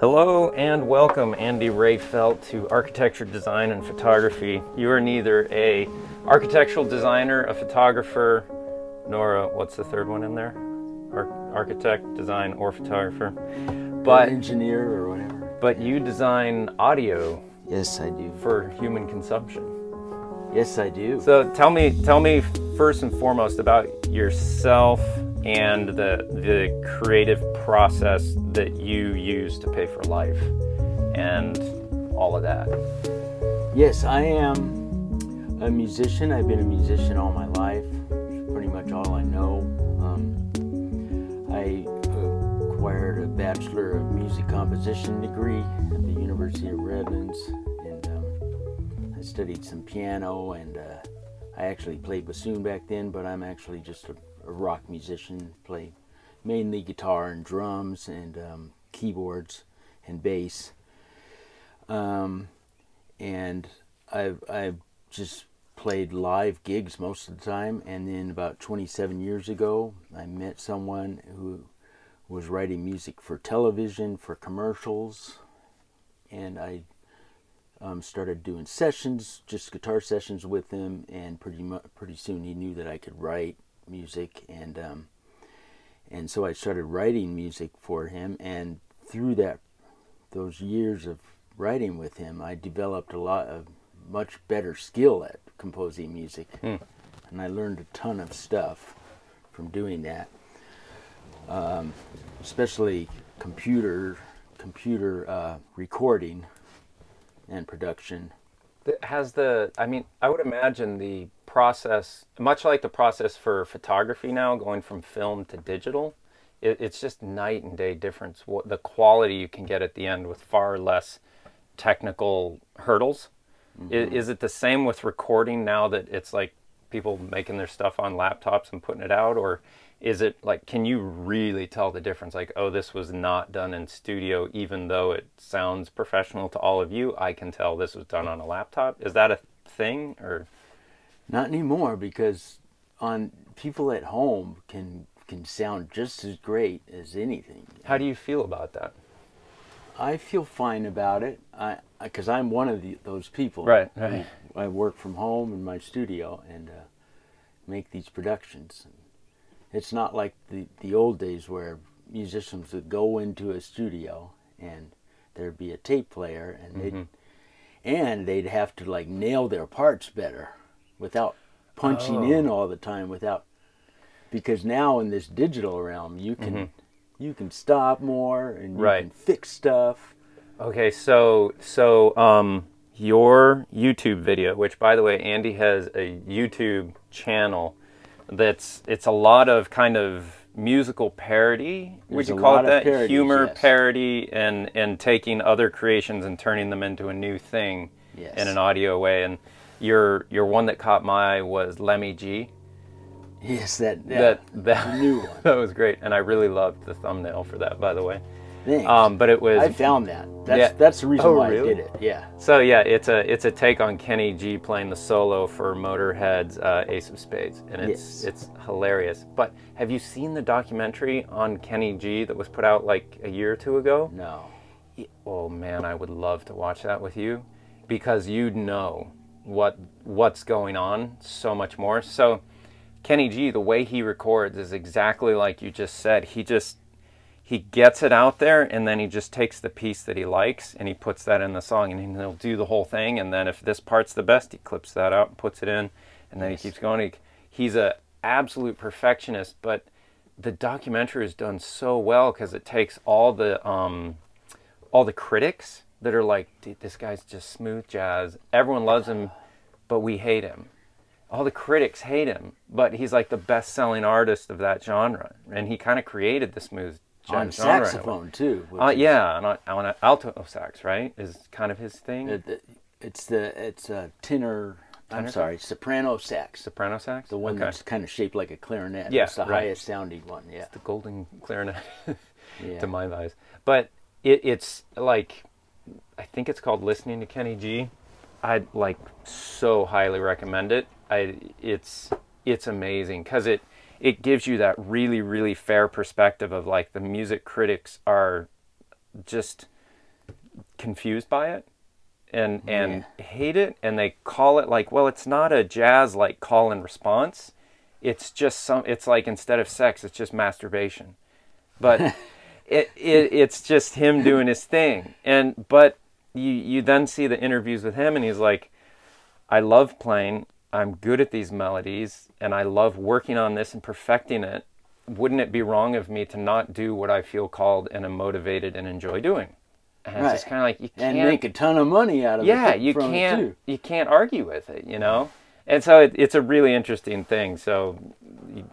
Hello and welcome, Andy Rehfeldt, to Architecture, Design, and Photography. You are neither a architectural designer, a photographer, nor a what's the third one in there? Ar- architect, design, or photographer. But engineer or whatever. but you design audio Yes, I do. for human consumption. Yes, I do. So tell me, tell me first and foremost about yourself and the the creative process that you use to pay for life, and all of that. Yes, I am a musician. I've been a musician all my life. It's pretty much all I know. Um, I acquired a Bachelor of Music Composition degree at the University of Redlands, and um, I studied some piano, and uh, I actually played bassoon back then, but I'm actually just a, a rock musician. Play mainly guitar and drums and um, keyboards and bass. Um, and I've, I've just played live gigs most of the time. And then about 27 years ago, I met someone who was writing music for television, for commercials. And I um, started doing sessions, just guitar sessions with him. And pretty much, pretty soon he knew that I could write music. And, um, and so I started writing music for him. And through that, those years of writing with him, I developed a lot of much better skill at composing music, Hmm. and I learned a ton of stuff from doing that. Um, especially computer computer uh, recording and production. Has the, I mean, I would imagine the process, much like the process for photography now, going from film to digital, it, it's just night and day difference. What the quality you can get at the end with far less technical hurdles. I- mm-hmm. Is, it the same with recording now that it's like people making their stuff on laptops and putting it out, or is it like can you really tell the difference? Like, oh, this was not done in studio, even though it sounds professional to all of you. I can tell this was done on a laptop. Is that a thing, or Not anymore because on people at home can can sound just as great as anything. how do you feel about that? I feel fine about it. I because I'm one of the, those people. Right, right. I work from home in my studio and uh, make these productions. It's not like the the old days where musicians would go into a studio and there'd be a tape player and they'd and they'd have to like nail their parts better without punching Oh. in all the time without because now in this digital realm you can you can stop more and you Right. can fix stuff Okay, so so um your YouTube video, which by the way, Andy has a YouTube channel that's it's a lot of kind of musical parody. Would There's you call it that? parodies, Humor yes. parody and and taking other creations and turning them into a new thing Yes. in an audio way. And your your one that caught my eye was Lemmy G. yes that That that, that new one that was great, and I really loved the thumbnail for that. By the way, Thanks. um, but it was I found that that's Yeah. that's the reason Oh, why really? I did it yeah So yeah, it's a it's a take on Kenny G playing the solo for Motorhead's uh, Ace of Spades, and it's Yes. it's hilarious. But have you seen the documentary on Kenny G that was put out like a year or two ago? no Oh man, I would love to watch that with you because you'd know what what's going on so much more. So Kenny G, the way he records is exactly like you just said. He just he gets it out there and then he just takes the piece that he likes and he puts that in the song and he'll do the whole thing and then if this part's the best he clips that out and puts it in and then he keeps going he, he's a absolute perfectionist but the documentary is done so well because it takes all the um, all the critics that are like, Dude, this guy's just smooth jazz. Everyone loves him, but we hate him. All the critics hate him, but he's like the best-selling artist of that genre, and he kind of created the smooth jazz on genre. saxophone too Uh, is- yeah, on, on alto sax, right? Is kind of his thing. it- it- it's the it's a tenor, I'm sorry soprano sax Soprano sax. the one okay. that's kind of shaped like a clarinet Yeah, it's the right. highest sounding one yeah the golden clarinet Yeah. to my eyes. But it, it's like, I think it's called Listening to Kenny G. I'd like so highly recommend it. I it's it's amazing because it it gives you that really really fair perspective of like the music critics are just confused by it and and hate it and they call it like well it's not a jazz like call and response it's just some it's like instead of sex it's just masturbation but it, it it's just him doing his thing. And but you you then see the interviews with him and he's like i love playing. I'm good at these melodies and i love working on this and perfecting it. Wouldn't it be wrong of me to not do what i feel called and am motivated and enjoy doing? And it's Right. just kind of like you can't and make a ton of money out of yeah it. you can't you can't argue with it you know and so it, it's a really interesting thing so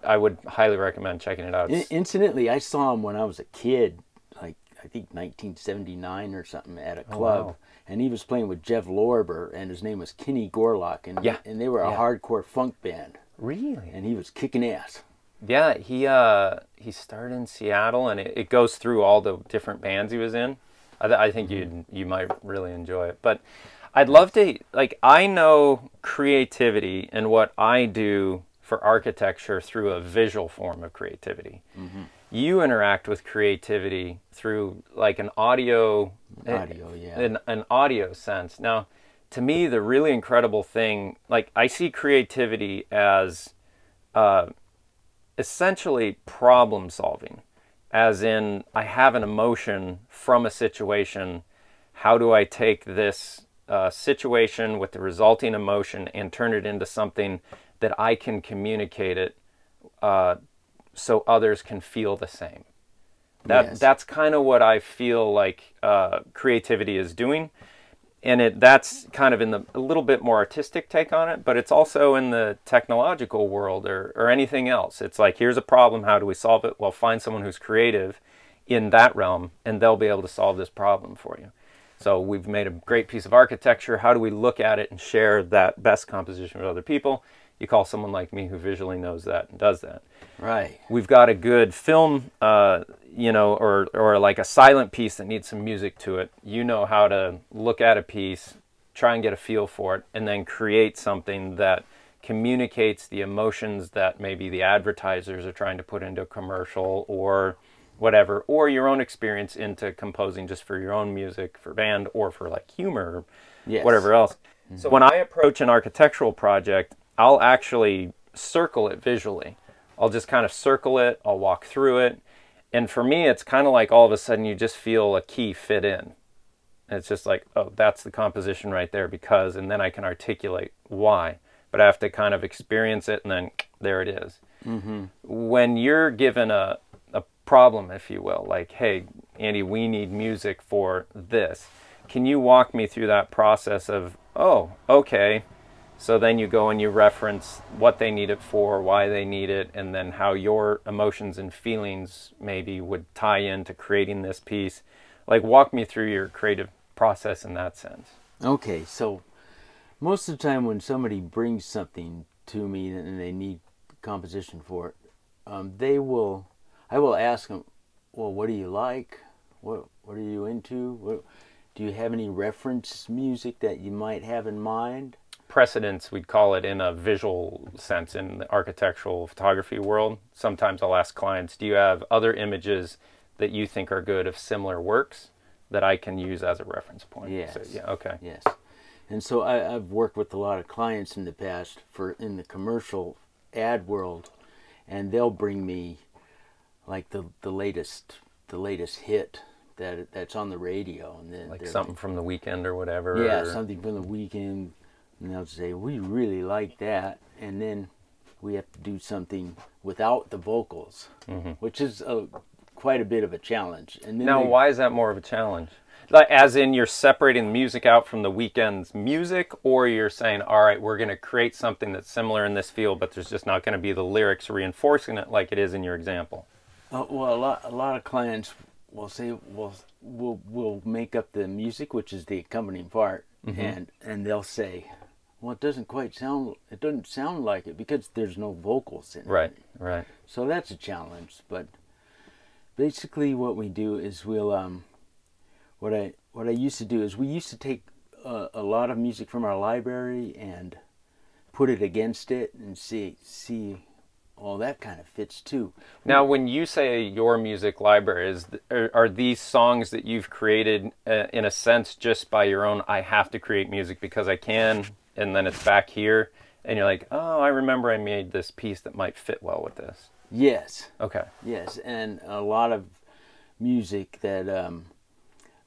i would highly recommend checking it out In- incidentally, I saw him when I was a kid, like I think 1979 or something, at a club, Oh, wow. and he was playing with Jeff Lorber, and his name was Kenny Gorelick, and Yeah. and they were a Yeah. hardcore funk band, really and he was kicking ass. yeah he uh he started in seattle and it, it goes through all the different bands he was in i, th- I think you you might really enjoy it but i'd love to like i know creativity and what i do for architecture through a visual form of creativity. You interact with creativity through like an audio Audio, yeah. an, an audio sense. Now to me the really incredible thing like i see creativity as uh, essentially problem solving as in i have an emotion from a situation. How do i take this uh, situation with the resulting emotion and turn it into something that i can communicate it uh, so others can feel the same that Yes. that's kind of what I feel like uh, creativity is doing, and it that's kind of in the a little bit more artistic take on it, but it's also in the technological world or or anything else. It's like here's a problem, how do we solve it? Well, find someone who's creative in that realm, and they'll be able to solve this problem for you. So we've made a great piece of architecture. How do we look at it and share that best composition with other people? You call someone like me who visually knows that and does that Right. we've got a good film, uh, you know, or or like a silent piece that needs some music to it. You know how to look at a piece, try and get a feel for it, and then create something that communicates the emotions that maybe the advertisers are trying to put into a commercial or whatever, or your own experience into composing just for your own music for band or for like humor Yes. whatever else. Mm-hmm. So when I approach an architectural project, I'll actually circle it visually. I'll just kind of circle it, I'll walk through it. And for me, it's kind of like all of a sudden you just feel a key fit in. And it's just like, oh, that's the composition right there because, and then I can articulate why. But I have to kind of experience it and then there it is. Mm-hmm. When you're given a problem, if you will, like, hey, Andy, we need music for this. Can you walk me through that process of, oh, okay. So then you go and you reference what they need it for, why they need it, and then how your emotions and feelings maybe would tie into creating this piece. Like, walk me through your creative process in that sense. Okay, so most of the time when somebody brings something to me and they need composition for it, um, they will, I will ask them, well, what do you like? What What are you into? What, do you have any reference music that you might have in mind? precedence we'd call it in a visual sense in the architectural photography world sometimes i'll ask clients do you have other images that you think are good of similar works that i can use as a reference point Yes. so, yeah okay Yes. And so I, I've worked with a lot of clients in the past for in the commercial ad world, and they'll bring me like the the latest the latest hit that that's on the radio, and then like something from the Weeknd or whatever yeah, or- something from the Weeknd, and they'll say we really like that, and then we have to do something without the vocals, which is a, quite a bit of a challenge. And then Mm-hmm. now they- why is that more of a challenge like as in you're separating music out from the Weeknd's music or you're saying all right we're going to create something that's similar in this field but there's just not going to be the lyrics reinforcing it like it is in your example Uh, well, a lot a lot of clients will say, "Well, we'll we'll make up the music, which is the accompanying part," Mm-hmm. and and they'll say, "Well, it doesn't quite sound. It doesn't sound like it because there's no vocals in it." right right So that's a challenge. But basically, what we do is we'll um, what I what I used to do is we used to take a, a lot of music from our library and put it against it and see see well, that kind of fits too. Now, when you say your music library, is are, are these songs that you've created uh, in a sense just by your own? I have to create music because I can, and then it's back here, and you're like, oh, I remember I made this piece that might fit well with this. Yes, Okay. yes, and a lot of music that um,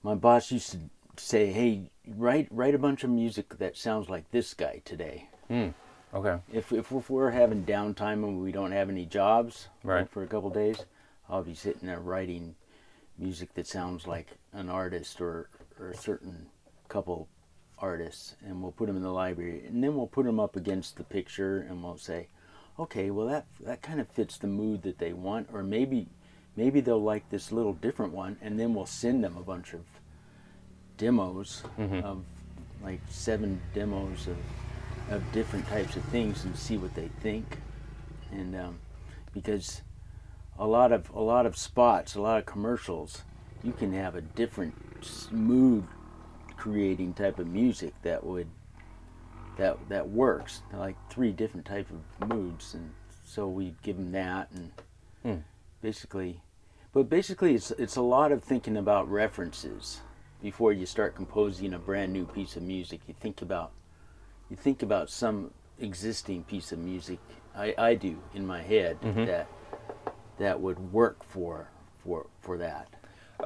my boss used to say, "Hey, write write a bunch of music that sounds like this guy today." Okay. If if, if we're having downtime and we don't have any jobs like, Right. for a couple days, I'll be sitting there writing music that sounds like an artist or or a certain couple artists, and we'll put them in the library, and then we'll put them up against the picture, and we'll say, okay, well that that kind of fits the mood that they want, or maybe maybe they'll like this little different one, and then we'll send them a bunch of demos mm-hmm. of like seven demos of of different types of things and see what they think, and um, because a lot of a lot of spots, a lot of commercials, you can have a different mood creating type of music that would that that works. Like three different type of moods and so we give them that and Hmm. basically but basically it's it's a lot of thinking about references. Before you start composing a brand new piece of music you think about you think about some existing piece of music I, I do in my head that that would work for for for that.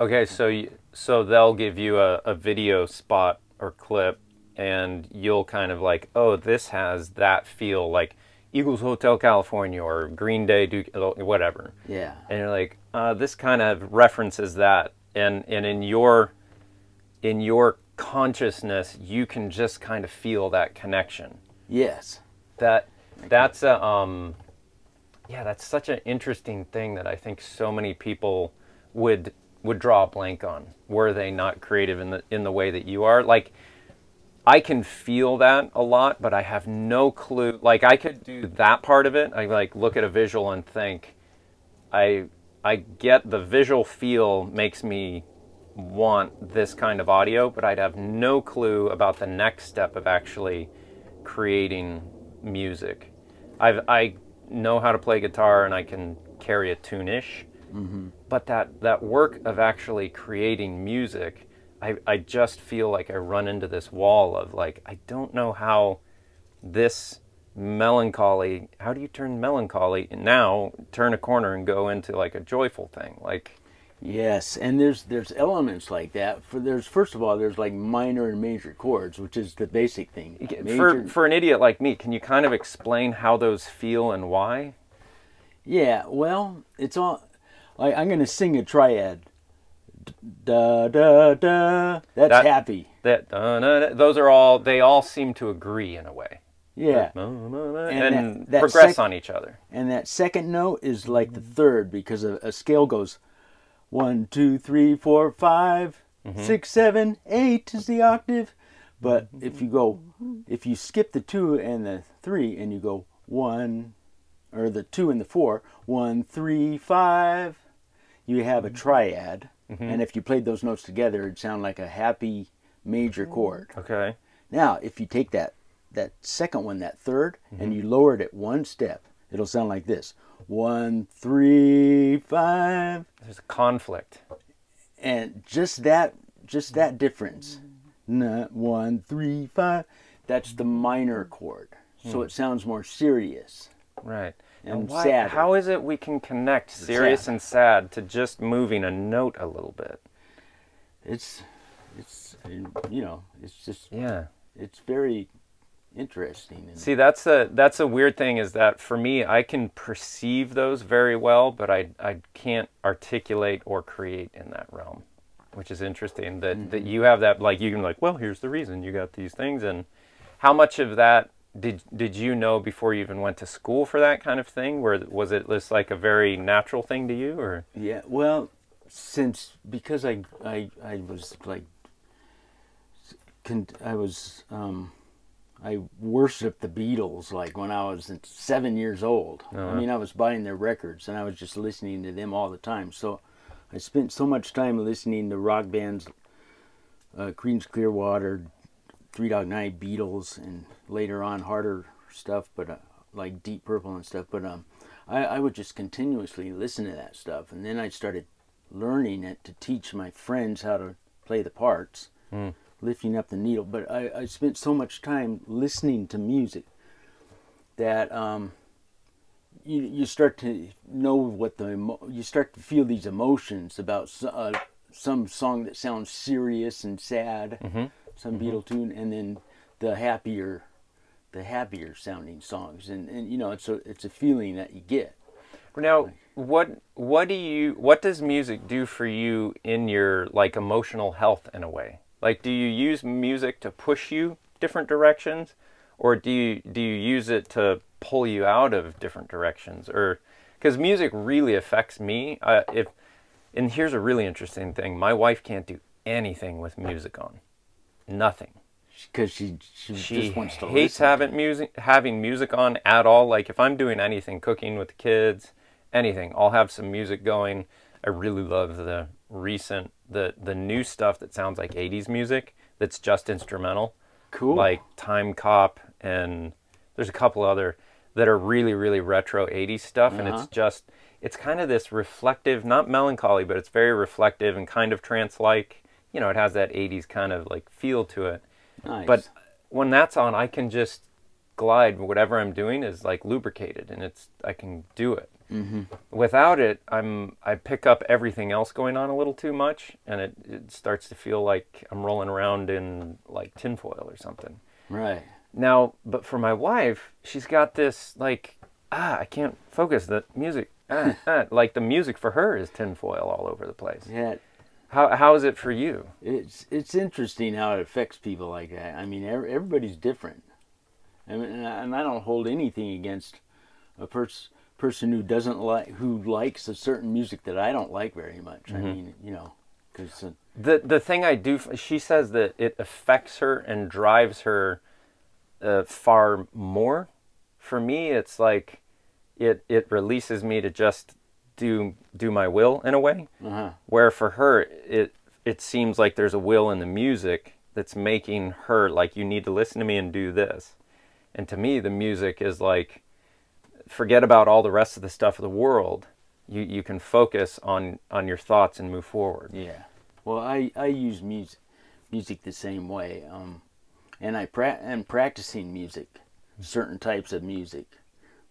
Okay, so you, so they'll give you a, a video spot or clip, and you'll kind of like, oh, this has that feel like Eagles Hotel California or Green Day, Duke, whatever. yeah. And you're like, uh, this kind of references that, and and in your in your consciousness, you can just kind of feel that connection. yes That that's a um, yeah, that's such an interesting thing that I think so many people would would draw a blank on. Were they not creative in the in the way that you are? Like, I can feel that a lot, but I have no clue. Like, I could do that part of it. I like look at a visual and think, I I get the visual feel makes me want this kind of audio, but I'd have no clue about the next step of actually creating music. I've, I know how to play guitar and I can carry a tune-ish, mm-hmm. but that, that work of actually creating music, I, I just feel like I run into this wall of like, I don't know how this melancholy, how do you turn melancholy now, turn a corner and go into like a joyful thing? Like, Yes, and there's there's elements like that. For there's first of all there's like minor and major chords, which is the basic thing. for, Major- for an idiot like me, can you kind of explain how those feel and why? yeah, well, it's all. Like I'm gonna sing a triad. Da da da. That's That- happy. That uh, no, those are all they all seem to agree in a way Yeah, and, that- that progress sec- on each other. and that second note is like the third because a, a scale goes one, two, three, four, five, mm-hmm. six, seven, eight is the octave. But if you go, if you skip the two and the three and you go one, or the two and the four, one, three, five, you have a mm-hmm. triad. Mm-hmm. And if you played those notes together, it'd sound like a happy major chord. Okay. Now, if you take that that second one, that 3rd and you lower it one step, it'll sound like this: one, three, five, There's a conflict. and just that, just that difference. Mm-hmm. Nah, one, three, five. That's the minor chord, so hmm. it sounds more serious. Right. And why, sadder. how is it we can connect serious sad. and sad to just moving a note a little bit? It's, it's, you know, it's just, Yeah. it's very interesting. And See, that's a that's a weird thing is that for me, I can perceive those very well, but I I can't articulate or create in that realm, which is interesting. That that you have that like you can like, well, here's the reason you got these things, and how much of that did did you know before you even went to school for that kind of thing? Where was it just like a very natural thing to you, or Yeah, well, since because I I I was like, con- I was um, I worshipped the Beatles like when I was seven years old. I mean, I was buying their records and I was just listening to them all the time. So I spent so much time listening to rock bands, uh, Creedence Clearwater, Three Dog Night, Beatles, and later on harder stuff, but uh, like Deep Purple and stuff. But um, I, I would just continuously listen to that stuff, and then I started learning it to teach my friends how to play the parts, Mm. Lifting up the needle. But I, I spent so much time listening to music that um, you you start to know what the emo- you start to feel these emotions about uh, some song that sounds serious and sad, Mhm. some Beatle tune, and then the happier the happier sounding songs, and, and you know it's a it's a feeling that you get. Now, what what do you what does music do for you in your like emotional health in a way? Like, do you use music to push you different directions, or do you do you use it to pull you out of different directions? Or because music really affects me. Uh, if and here's a really interesting thing: my wife can't do anything with music on, nothing. because she she, She just wants to hates listen. having music having music on at all. Like if I'm doing anything, cooking with the kids, anything, I'll have some music going. I really love the recent the the new stuff that sounds like 80s music that's just instrumental, Cool. like Time Cop and there's a couple other that are really really retro 80s stuff and Uh-huh. it's just it's kind of this reflective, not melancholy, but it's very reflective and kind of trance like. You know, it has that 80s kind of like feel to it. nice. But when that's on, I can just glide. Whatever I'm doing is like lubricated, and it's I can do it. Hmm Without it, I'm I pick up everything else going on a little too much, and it, it starts to feel like I'm rolling around in like tinfoil or something. right. Now, but for my wife, she's got this like ah, I can't focus. The music, ah, ah, like the music for her is tinfoil all over the place. Yeah, How how is it for you? it's it's interesting how it affects people like that. I mean, everybody's different. I mean, and I, and I don't hold anything against a pers- person who doesn't like who likes a certain music that I don't like very much. I mean, you know, because uh, The the thing I do, she says that it affects her and drives her uh, far more. For me, it's like it it releases me to just do do my will in a way. uh-huh. Where for her, it it seems like there's a will in the music that's making her like you need to listen to me and do this. And to me, the music is like forget about all the rest of the stuff of the world. You you can focus on on your thoughts and move forward. Yeah. Well, I, I use music music the same way. Um, and I pra- and practicing music, certain types of music,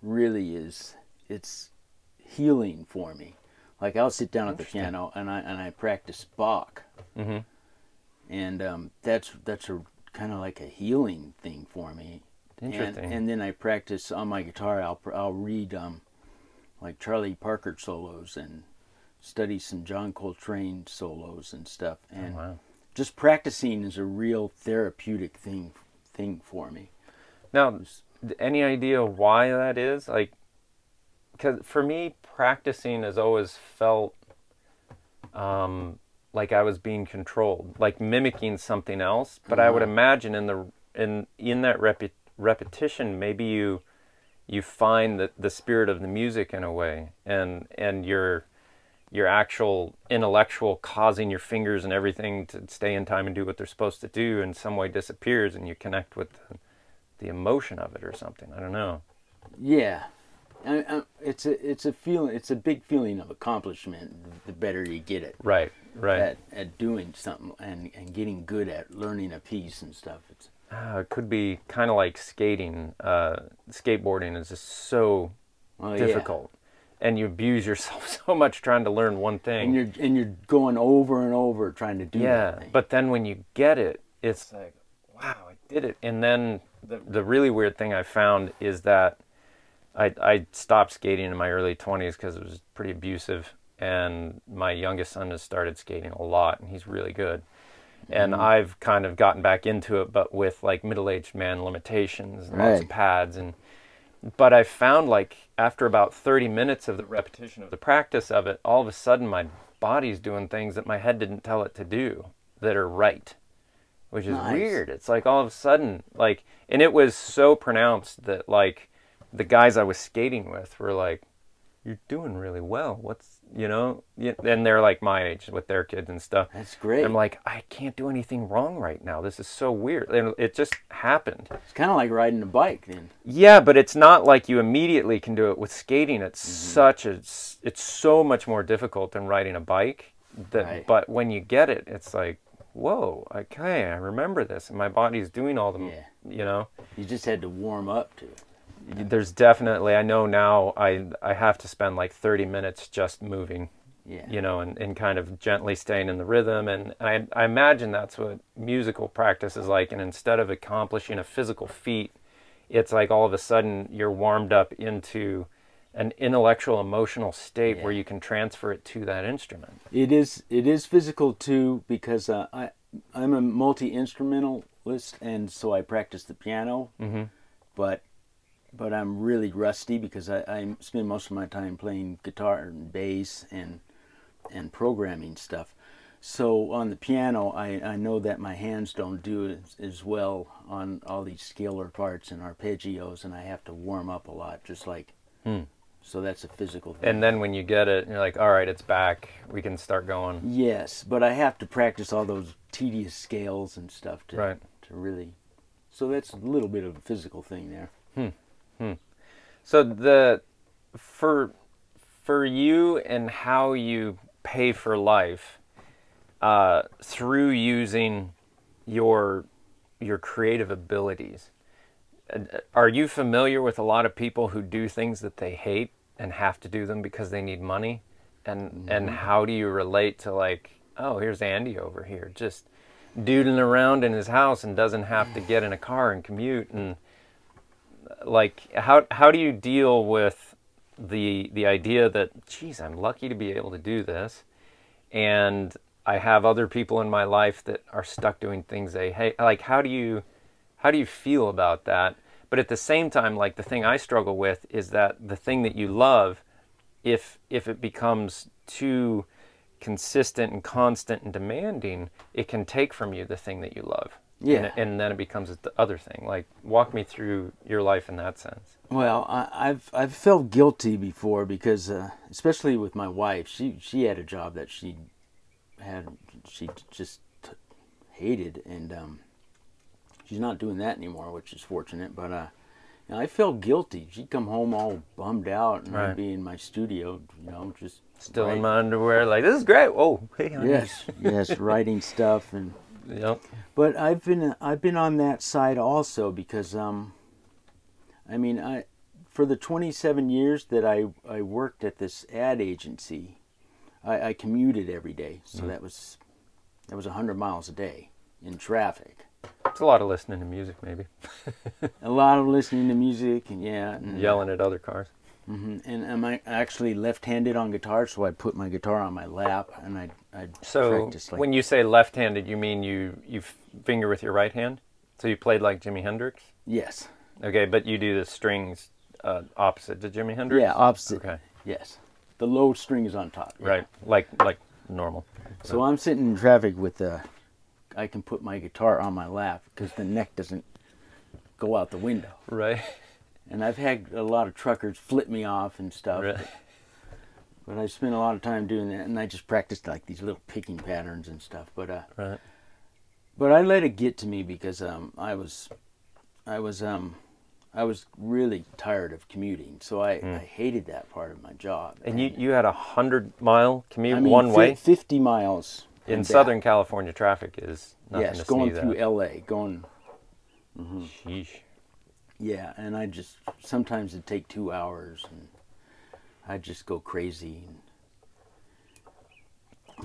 really is it's healing for me. Like I'll sit down at the piano and I and I practice Bach, mm-hmm. and um, that's that's a kind of like a healing thing for me. Interesting. And, and then I practice on my guitar. I'll I'll read um, like Charlie Parker solos and study some John Coltrane solos and stuff. And Oh, wow. just practicing is a real therapeutic thing thing for me. Now, any idea why that is? Like, because for me, practicing has always felt um, like I was being controlled, like mimicking something else. But I would Uh-huh. imagine in the in in that repi- repetition, maybe you you find that the spirit of the music in a way, and and your your actual intellectual causing your fingers and everything to stay in time and do what they're supposed to do in some way disappears, and you connect with the, the emotion of it or something. I don't know. Yeah. I, I, it's a it's a feeling it's a big feeling of accomplishment the better you get it Right, right. at, at doing something and, and getting good at learning a piece and stuff it's Ah, it could be kind of like skating. Uh, skateboarding is just so oh, yeah. difficult, and you abuse yourself so much trying to learn one thing. and you're and you're going over and over trying to do yeah, that thing. but then when you get it, it's like, wow, I did it. And then the the really weird thing I found is that I I stopped skating in my early twenties because it was pretty abusive, and my youngest son has started skating a lot, and he's really good. And mm-hmm. I've kind of gotten back into it, but with like middle-aged man limitations, and lots of pads, and but I found like after about 30 minutes of the repetition of the practice of it, all of a sudden my body's doing things that my head didn't tell it to do that are right, which is Nice. weird. It's like all of a sudden, like, and it was so pronounced that like the guys I was skating with were like, you're doing really well. What's you know? And they're like my age with their kids and stuff. That's great. I'm like, I can't do anything wrong right now. This is so weird. And it just happened. it's kind of like riding a bike then. Yeah, but it's not like you immediately can do it with skating. It's mm-hmm. such a it's so much more difficult than riding a bike. That Right. but when you get it, it's like, whoa, okay, I remember this, and my body's doing all the, Yeah. you know. You just had to warm up to it. There's definitely I know now I I have to spend like 30 minutes just moving, Yeah. you know, and, and kind of gently staying in the rhythm. And I I imagine that's what musical practice is like. And instead of accomplishing a physical feat, it's like all of a sudden you're warmed up into an intellectual emotional state where you can transfer it to that instrument. It is it is physical too because uh, I I'm a multi instrumentalist and so I practice the piano, Mhm. but but I'm really rusty because I, I spend most of my time playing guitar and bass and and programming stuff. So on the piano, I, I know that my hands don't do as, as well on all these scalar parts and arpeggios, and I have to warm up a lot, just like. Hmm. So that's a physical thing. And then when you get it, you're like, all right, it's back. We can start going. Yes, but I have to practice all those tedious scales and stuff to Right. to really. So that's a little bit of a physical thing there. So the for for you and how you pay for life uh, through using your your creative abilities. uh, Are you familiar with a lot of people who do things that they hate and have to do them because they need money? And and how do you relate to like, oh, here's Andy over here, just doodling around in his house and doesn't have to get in a car and commute and like how how do you deal with the the idea that geez I'm lucky to be able to do this and I have other people in my life that are stuck doing things they hate? Like how do you how do you feel about that? But at the same time like the thing I struggle with is that the thing that you love if if it becomes too consistent and constant and demanding it can take from you the thing that you love Yeah. and, and then it becomes the other thing like walk me through your life in that sense Well, I, I've I've felt guilty before because, uh, especially with my wife, she she had a job that she had she just t- hated, and um, she's not doing that anymore, which is fortunate. But uh, you know, I felt guilty. She'd come home all bummed out, and Right. I'd be in my studio, you know, just still in my underwear like this is great oh hey honey. Yes, yes, writing stuff and. Yep. But I've been I've been on that side also because um I mean I for the 27 years that I I worked at this ad agency I, I commuted every day. So that was that was 100 miles a day in traffic. It's a lot of listening to music maybe. A lot of listening to music and yeah and, yelling at other cars mhm. and am I'm actually left-handed on guitar? So I put my guitar on my lap and I I so practice like when you say left-handed you mean you you finger with your right hand? So you played like Jimi Hendrix? Yes. Okay but you do the strings uh, opposite to Jimi Hendrix? Yeah opposite. Okay. Yes. The low string is on top yeah. right. Like like normal. So I'm sitting in traffic with the, I can put my guitar on my lap because the neck doesn't go out the window. right And I've had a lot of truckers flip me off and stuff. right But I spent a lot of time doing that, and I just practiced like these little picking patterns and stuff. But uh, right but I let it get to me because um, I was, I was um, I was really tired of commuting. So I, I hated that part of my job. and you you had a hundred mile commute I mean, one fi- way fifty miles in and back. Southern California traffic is nothing Yes, to going through at. L.A. going Sheesh. Yeah, and I just sometimes it'd take two hours, and I'd just go crazy.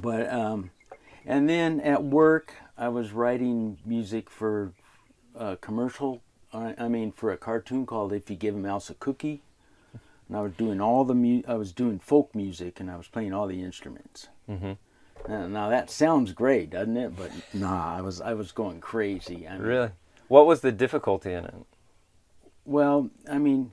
But um, and then at work, I was writing music for a commercial. I, I mean, for a cartoon called "If You Give a Mouse a Cookie," and I was doing all the mu- I was doing folk music, and I was playing all the instruments. Mm-hmm. Now, now that sounds great, doesn't it? But nah, I was I was going crazy. I mean, Really? What was the difficulty in it? Well, I mean,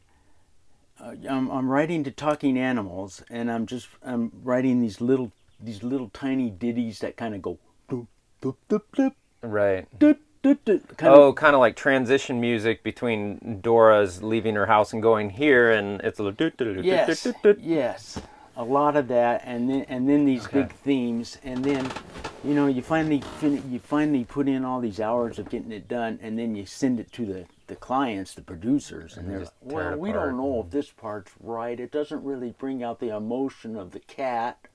uh, I'm, I'm writing to talking animals, and I'm just I'm writing these little these little tiny ditties that kind of go doop doop doop doop Right. doop doot, doot, kind oh, of, kind of like transition music between Dora's leaving her house and going here, and it's a little. doot, doot, doot, doot, yes, doot, doot. yes, a lot of that, and then and then these Okay. big themes, and then, you know, you finally fin- you finally put in all these hours of getting it done, and then you send it to the the clients, the producers, and, they they're like, well, we don't know if this part's right. It doesn't really bring out the emotion of the cat.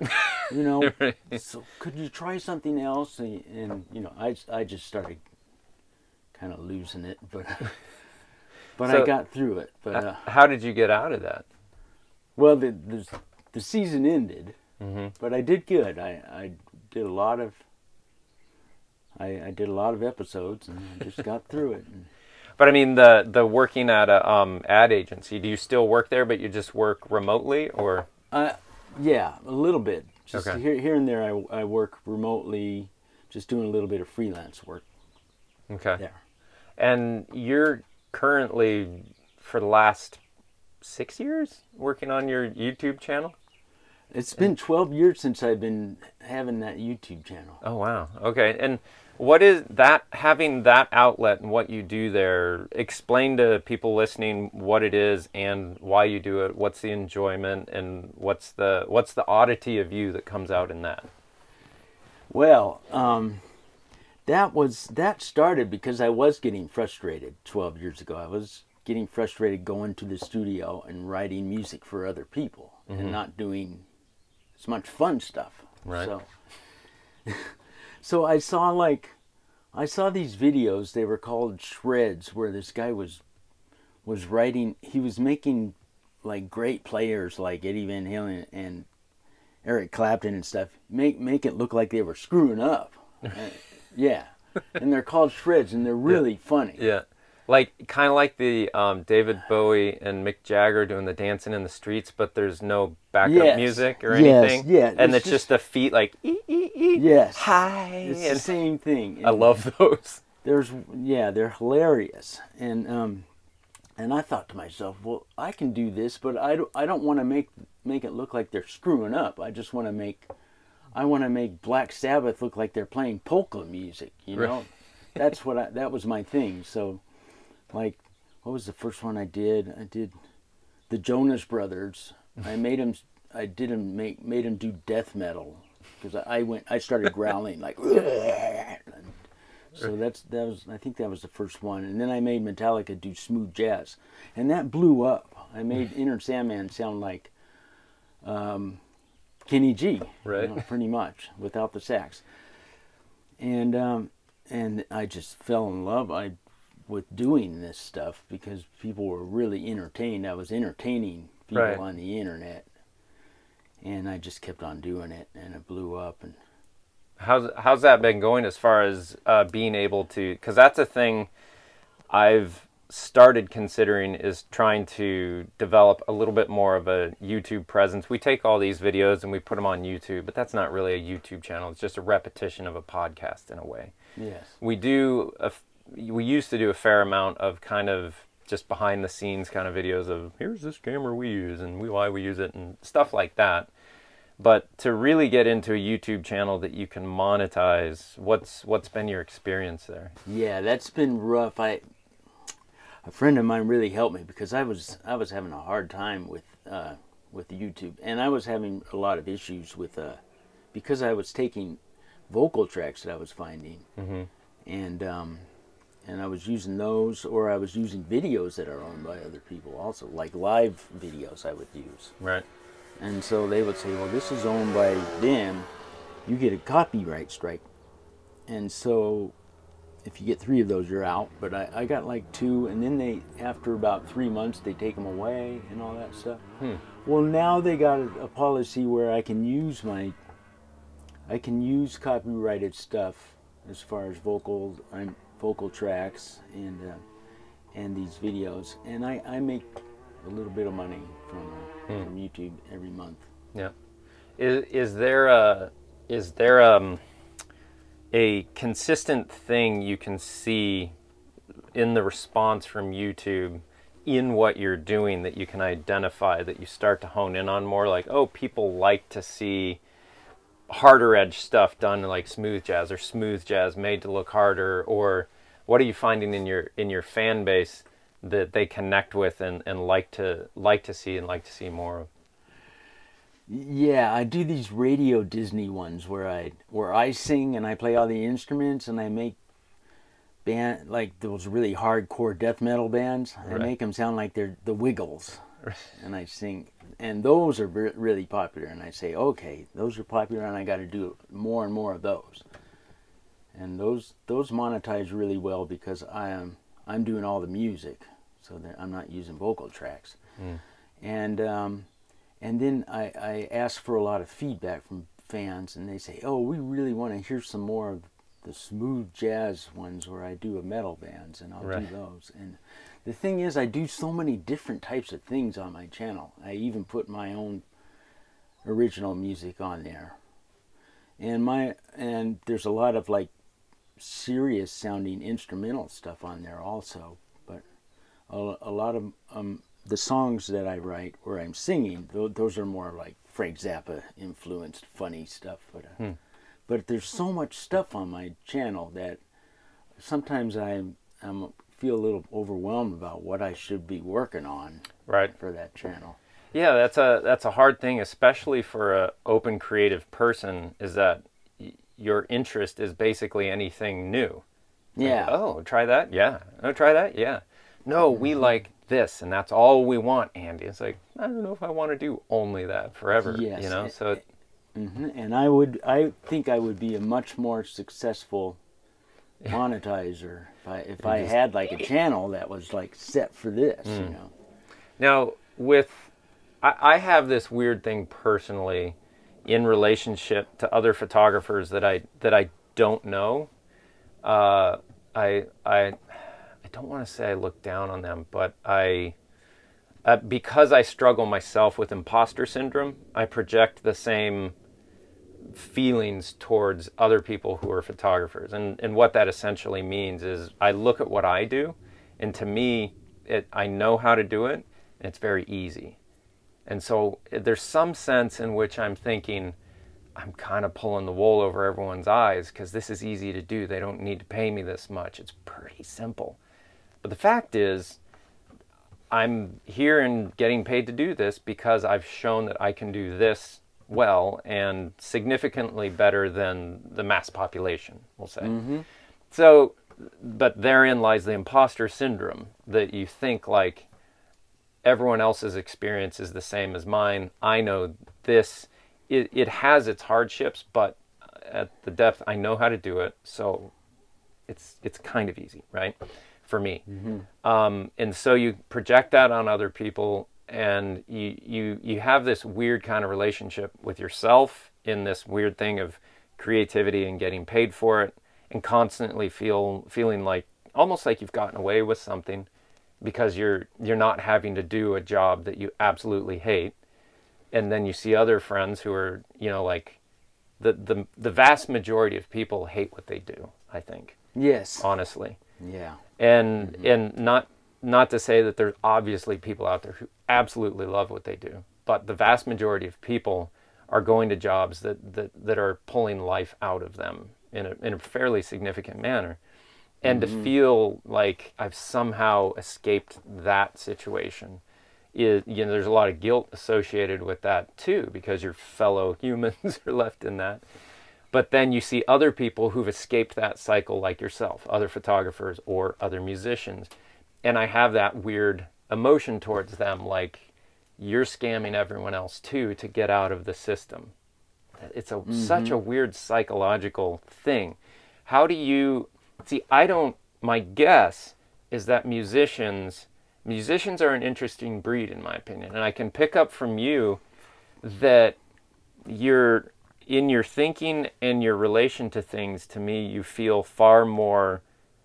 you know, so could you try something else? And, and you know, I I just started kind of losing it, but but So- I got through it. But uh, How did you get out of that? well, the the, the season ended, Mhm. but I did good. I, I did a lot of I, I did a lot of episodes and I just got through it. And, But I mean, the the working at a um, ad agency. Do you still work there, but you just work remotely, or uh, yeah, a little bit. Just Okay. here here and there, I, I work remotely, just doing a little bit of freelance work okay? there. And you're currently, for the last six years, working on your YouTube channel. It's been 12 years since I've been having that YouTube channel. Oh wow. Okay. And what is that having that outlet and what you do there? Explain to people listening what it is and why you do it. What's the enjoyment and what's the what's the oddity of you that comes out in that? Well, um, that was that started because I was getting frustrated 12 years ago. I was getting frustrated going to the studio and writing music for other people and not doing as much fun stuff. Right. So, so I saw like I saw these videos. They were called shreds, where this guy was was writing. He was making like great players like Eddie Van Halen and Eric Clapton and stuff. Make make it look like they were screwing up. Uh, yeah, and they're called shreds, and they're really funny. Yeah. Like kind of like the um, David Bowie and Mick Jagger doing the dancing in the streets, but there's no backup Yes. music or Yes, anything. yeah, And it's it's just the feet like ee, ee, ee, Yes. hi. It's and the same thing. I And love those. There's yeah, they're hilarious, and um, and I thought to myself, well, I can do this, but I don't, I don't want to make make it look like they're screwing up. I just want to make I want to make Black Sabbath look like they're playing polka music. You know, Right. that's what I that was my thing. So, like, what was the first one I did? I did the Jonas Brothers. I made him. I did 'em make made him do death metal because I, I went. I started growling like. so that's that was. I think that was the first one, and then I made Metallica do smooth jazz, and that blew up. I made Enter Sandman sound like um, Kenny G, you Right. know, pretty much without the sax, and um, and I just fell in love. I with doing this stuff because people were really entertained. I was entertaining people Right. on the internet, and I just kept on doing it, and it blew up. And How's how's that been going as far as uh, being able to? Because that's a thing I've started considering is trying to develop a little bit more of a YouTube presence. We take all these videos and we put them on YouTube, but that's not really a YouTube channel. It's just a repetition of a podcast in a way. yes, We do a we used to do a fair amount of kind of just behind the scenes kind of videos of here's this camera we use and we, why we use it and stuff like that. But to really get into a YouTube channel that you can monetize, what's what's been your experience there? yeah, that's been rough. I a friend of mine really helped me because I was I was having a hard time with uh, with YouTube, and I was having a lot of issues with uh, because I was taking vocal tracks that I was finding, and um, and I was using those, or I was using videos that are owned by other people also, like live videos I would use. Right. And so they would say, well, this is owned by them. You get a copyright strike. And so if you get three of those, you're out. But I, I got like two. And then they, after about three months, they take them away and all that stuff. Hmm. Well, now they got a, a policy where I can use my, I can use copyrighted stuff as far as vocal, I'm vocal tracks and, uh, and these videos. And I, I make a little bit of money from, uh, from YouTube every month. Yeah. Is is there a is there um a consistent thing you can see in the response from YouTube in what you're doing that you can identify that you start to hone in on more like oh people like to see harder edge stuff done like smooth jazz or smooth jazz made to look harder or what are you finding in your in your fan base that they connect with and, and like to like to see and like to see more of? Yeah i do these radio disney ones where i where i sing and i play all the instruments and i make band like those really hardcore death metal bands. I Right. make them sound like they're the wiggles and i sing and those are re- really popular and i say okay those are popular and i got to do more and more of those. And those those monetize really well because i am i'm doing all the music so that i'm not using vocal tracks. And um, and then I, I ask for a lot of feedback from fans and they say oh we really want to hear some more of the smooth jazz ones where i do a metal bands and i'll Right. do those. And the thing is i do so many different types of things on my channel. I even put my own original music on there. And my and there's a lot of like serious sounding instrumental stuff on there also but a, a lot of um, the songs that i write where i'm singing th- those are more like frank zappa influenced funny stuff but uh, but there's so much stuff on my channel that sometimes i I'm feel a little overwhelmed about what i should be working on right for that channel Yeah, that's a that's a hard thing, especially for a open creative person. Is that y- your interest is basically anything new? Like, yeah oh, try that. Yeah. Oh, try that. Yeah. No, we Mm-hmm. like this, and that's all we want, Andy. It's like I don't know if I want to do only that forever. Yes, You know. So it, hmm And I would, I think I would be a much more successful monetizer if I if I had like a channel that was like set for this, Mm. you know. Now, with I, I have this weird thing personally in relationship to other photographers that I that I don't know. Uh, I I I don't want to say I look down on them, but I uh, because I struggle myself with imposter syndrome, I project the same feelings towards other people who are photographers. And and what that essentially means is I look at what I do and to me it I know how to do it and it's very easy. And so eh, there's some sense in which I'm thinking I'm kind of pulling the wool over everyone's eyes because this is easy to do. They don't need to pay me this much. It's pretty simple. But the fact is, I'm here and getting paid to do this because I've shown that I can do this well and significantly better than the mass population, we'll say. So, but therein lies the imposter syndrome that you think like everyone else's experience is the same as mine. I know this. It, it has its hardships, but at the depth, I know how to do it. So it's it's kind of easy, right? For me. Um, and so you project that on other people, and you you you have this weird kind of relationship with yourself in this weird thing of creativity and getting paid for it, and constantly feel feeling like almost like you've gotten away with something because you're you're not having to do a job that you absolutely hate and then you see other friends who are you know like the the the vast majority of people hate what they do i think Yes. honestly Yeah. and mm-hmm. and not not to say that there's obviously people out there who absolutely love what they do but the vast majority of people are going to jobs that that, that are pulling life out of them in a, in a fairly significant manner. And to mm-hmm. feel like i've somehow escaped that situation is you know there's a lot of guilt associated with that too because your fellow humans are left in that. But then you see other people who've escaped that cycle like yourself other photographers or other musicians and i have that weird emotion towards them like you're scamming everyone else too to get out of the system. It's a mm-hmm. such a weird psychological thing. How do you see i don't my guess is that musicians musicians are an interesting breed in my opinion and i can pick up from you that you're in your thinking and your relation to things to me you feel far more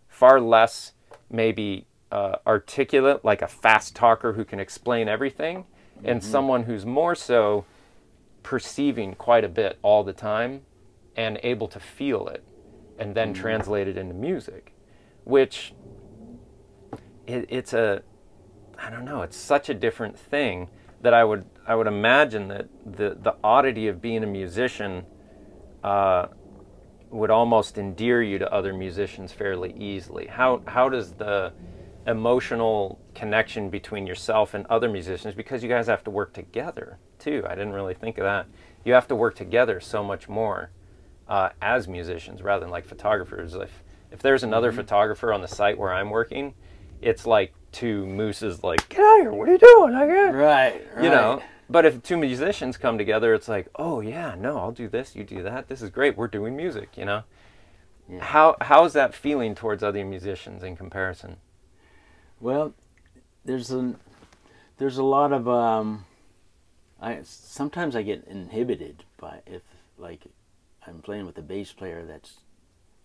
far less maybe uh, articulate like a fast talker who can explain everything and someone who's more so perceiving quite a bit all the time and able to feel it and then translate it into music which it, it's a i don't know it's such a different thing that i would i would imagine that the the oddity of being a musician uh, would almost endear you to other musicians fairly easily. How how does the emotional connection between yourself and other musicians because you guys have to work together too. I didn't really think of that. You have to work together so much more uh, as musicians rather than like photographers. If if there's another mm-hmm. photographer on the site where I'm working, it's like two mooses like get out of here. What are you doing? I got right, right. You know. But if two musicians come together, it's like, oh yeah, no, I'll do this, you do that. This is great. We're doing music, you know. Yeah. How how's that feeling towards other musicians in comparison? Well, there's a there's a lot of um, I sometimes I get inhibited by if like I'm playing with a bass player that's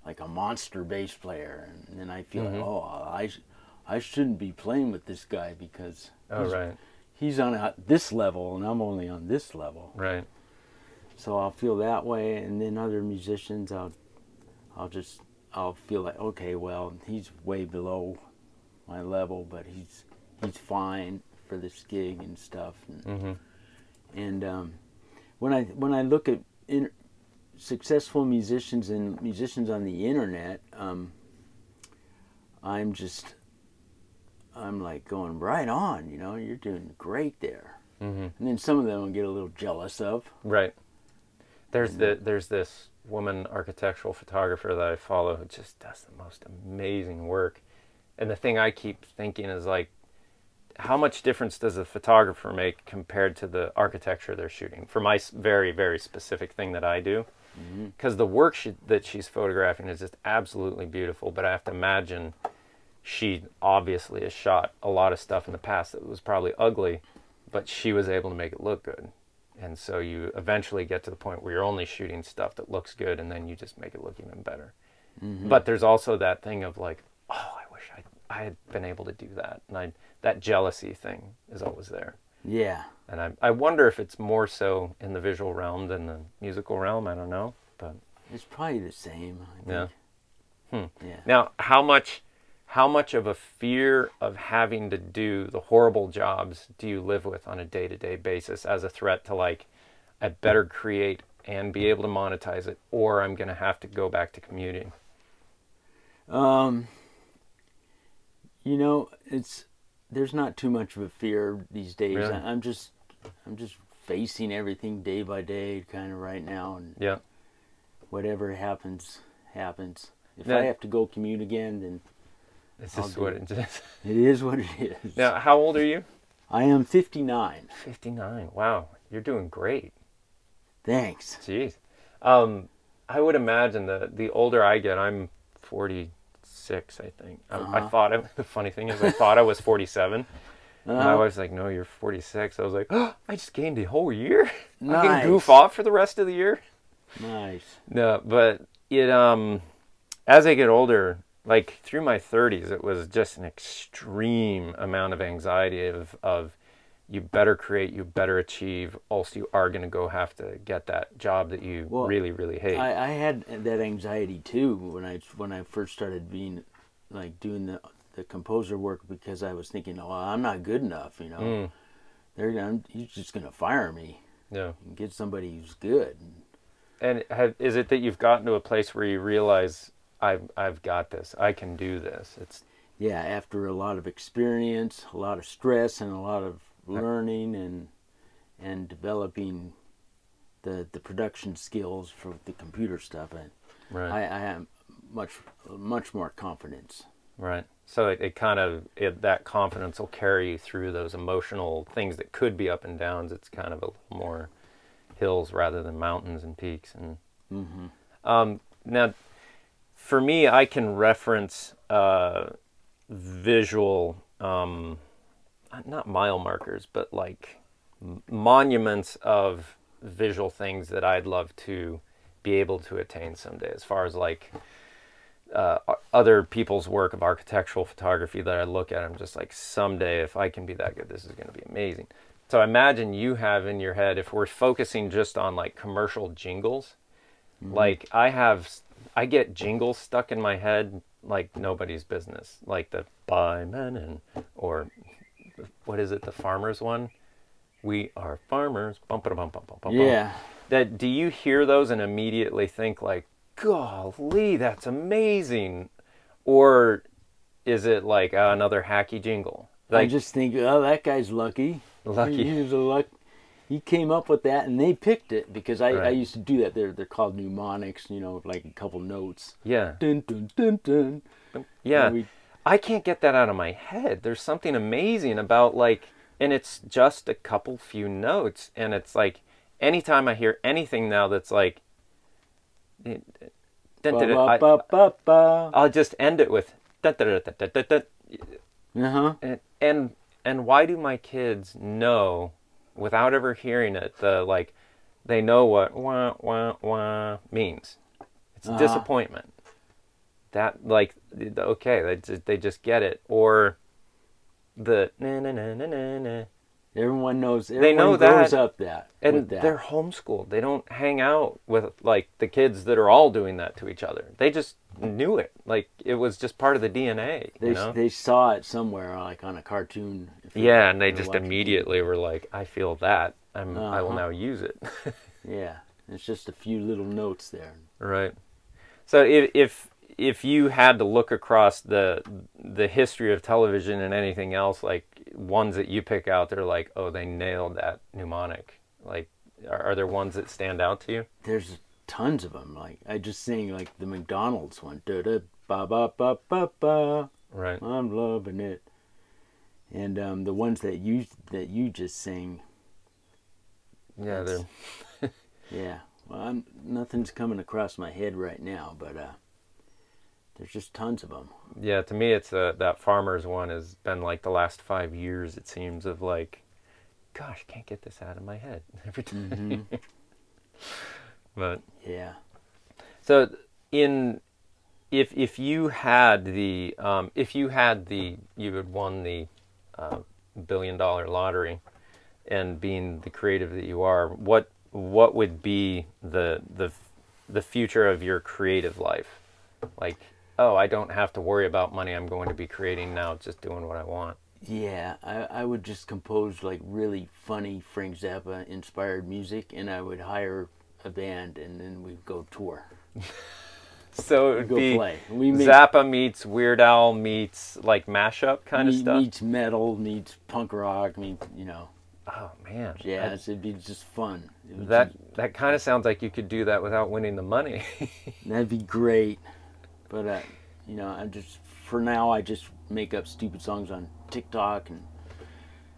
like a monster bass player, and then I feel mm-hmm. oh I I shouldn't be playing with this guy because oh he's, right he's on a, this level and I'm only on this level right. So I'll feel that way, and then other musicians I'll I'll just I'll feel like okay well he's way below my level, but he's he's fine for this gig and stuff. And, mm-hmm. and um, when I when I look at in, successful musicians and musicians on the internet, um, I'm just I'm like going right on. You know, you're doing great there. Mm-hmm. And then some of them I get a little jealous of. Right. There's and, the there's this woman architectural photographer that I follow who just does the most amazing work and the thing I keep thinking is like, how much difference does a photographer make compared to the architecture they're shooting for my very very specific thing that I do? Because mm-hmm. the work she, that she's photographing is just absolutely beautiful, but I have to imagine she obviously has shot a lot of stuff in the past that was probably ugly, but she was able to make it look good. And so you eventually get to the point where you're only shooting stuff that looks good and then you just make it look even better. Mm-hmm. But there's also that thing of like, oh, I had been able to do that, and I that jealousy thing is always there. Yeah. And I I wonder if it's more so in the visual realm than the musical realm. I don't know, but it's probably the same. Yeah. Hmm. Yeah. Now, how much how much of a fear of having to do the horrible jobs do you live with on a day-to-day basis as a threat to like I better create and be able to monetize it or I'm going to have to go back to commuting? Um you know, it's there's not too much of a fear these days. Really? I, am just I'm just facing everything day by day, kind of right now, and yeah, whatever happens, happens. If now, I have to go commute again, then this is what it is. It is what it is. Now, how old are you? I am 59. 59. Wow, you're doing great. Thanks. Jeez. Um, I would imagine that the older I get, I'm 40 six, I think. I, uh-huh. I thought I, the funny thing is I thought I was 47. Uh-huh. And my uh-huh. wife's like, "No, you're 46." I was like, "Oh, I just gained a whole year. Nice. I can goof off for the rest of the year." Nice. No, but it um, as I get older, like through my 30s, it was just an extreme amount of anxiety of of you better create, you better achieve, else you are going to go have to get that job that you well, really, really hate. I, I, had that anxiety too when I when I first started being like doing the the composer work because I was thinking, oh, I'm not good enough, you know. Mm. They're gonna, he's just going to fire me. Yeah. And get somebody who's good. And have, is it that you've gotten to a place where you realize I've I've got this, I can do this? It's yeah. After a lot of experience, a lot of stress, and a lot of learning and and developing the the production skills for the computer stuff. And right. I, I have much much more confidence. Right. So it, it kind of it, that confidence will carry you through those emotional things that could be up and downs. It's kind of a little more hills rather than mountains and peaks. And mm-hmm. um, now, for me, I can reference uh, visual. Um, not mile markers, but like monuments of visual things that I'd love to be able to attain someday, as far as like uh, other people's work of architectural photography that I look at. I'm just like, someday, if I can be that good, this is going to be amazing. So I imagine you have in your head, if we're focusing just on like commercial jingles, mm-hmm. like I have, I get jingles stuck in my head like nobody's business, like the by men and or what is it? The farmers one. We are farmers. Bum, bum, bum, bum, bum, yeah. that do you hear those and immediately think like, "Golly, that's amazing," or is it like uh, another hacky jingle? I just think, oh, that guy's lucky. Lucky. He, was a luck. He came up with that, and they picked it because I, I used to do that. They're they're called mnemonics. You know, like a couple notes. yeah, Dun dun dun dun. yeah. We- I can't get that out of my head. There's something amazing about like, and it's just a couple few notes, and it's like, anytime I hear anything now that's like, I, ba, ba, ba, ba. I'll just end it with. Uh-huh. and and and why do my kids know without ever hearing it the like they know what wah wah wah means it's Uh-huh. disappointment that like okay they just, they just get it or the na na na na na na Everyone knows. Everyone They know grows that, up that. and that. they're homeschooled they don't hang out with like the kids that are all doing that to each other they just knew it like it was just part of the dna They you know they saw it somewhere, like on a cartoon. Yeah, and they just watching immediately were like, "I feel that. I'm. I will Uh-huh. now use it." Yeah, it's just a few little notes there. right. So if if if you had to look across the the history of television and anything else, like ones that you pick out, they're like, "Oh, they nailed that mnemonic." Like, are, are there ones that stand out to you? There's tons of them. Like I just sing like the McDonald's one. Da da ba ba ba ba ba. Right. I'm loving it. And um, the ones that you that you just sing, Yeah. They're. yeah. Well, I'm, nothing's coming across my head right now, but uh, there's just tons of them. Yeah. To me, it's uh, that farmers one has been like the last five years. It seems of like, gosh, can't get this out of my head every time. but Yeah. So in if if you had the um, if you had the you had won the uh, billion dollar lottery and being the creative that you are what what would be the the the future of your creative life like oh I don't have to worry about money I'm going to be creating now just doing what I want Yeah, I, I would just compose like really funny Frank Zappa inspired music, and I would hire a band, and then we'd go tour, so it would go be play. We make Zappa meets Weird Al meets like mashup kind of stuff meets metal, meets punk rock, meets you know oh man yeah, It'd be just fun. That just- that kind of sounds like you could do that without winning the money. that'd be great. But uh, you know, I just for now I just make up stupid songs on TikTok and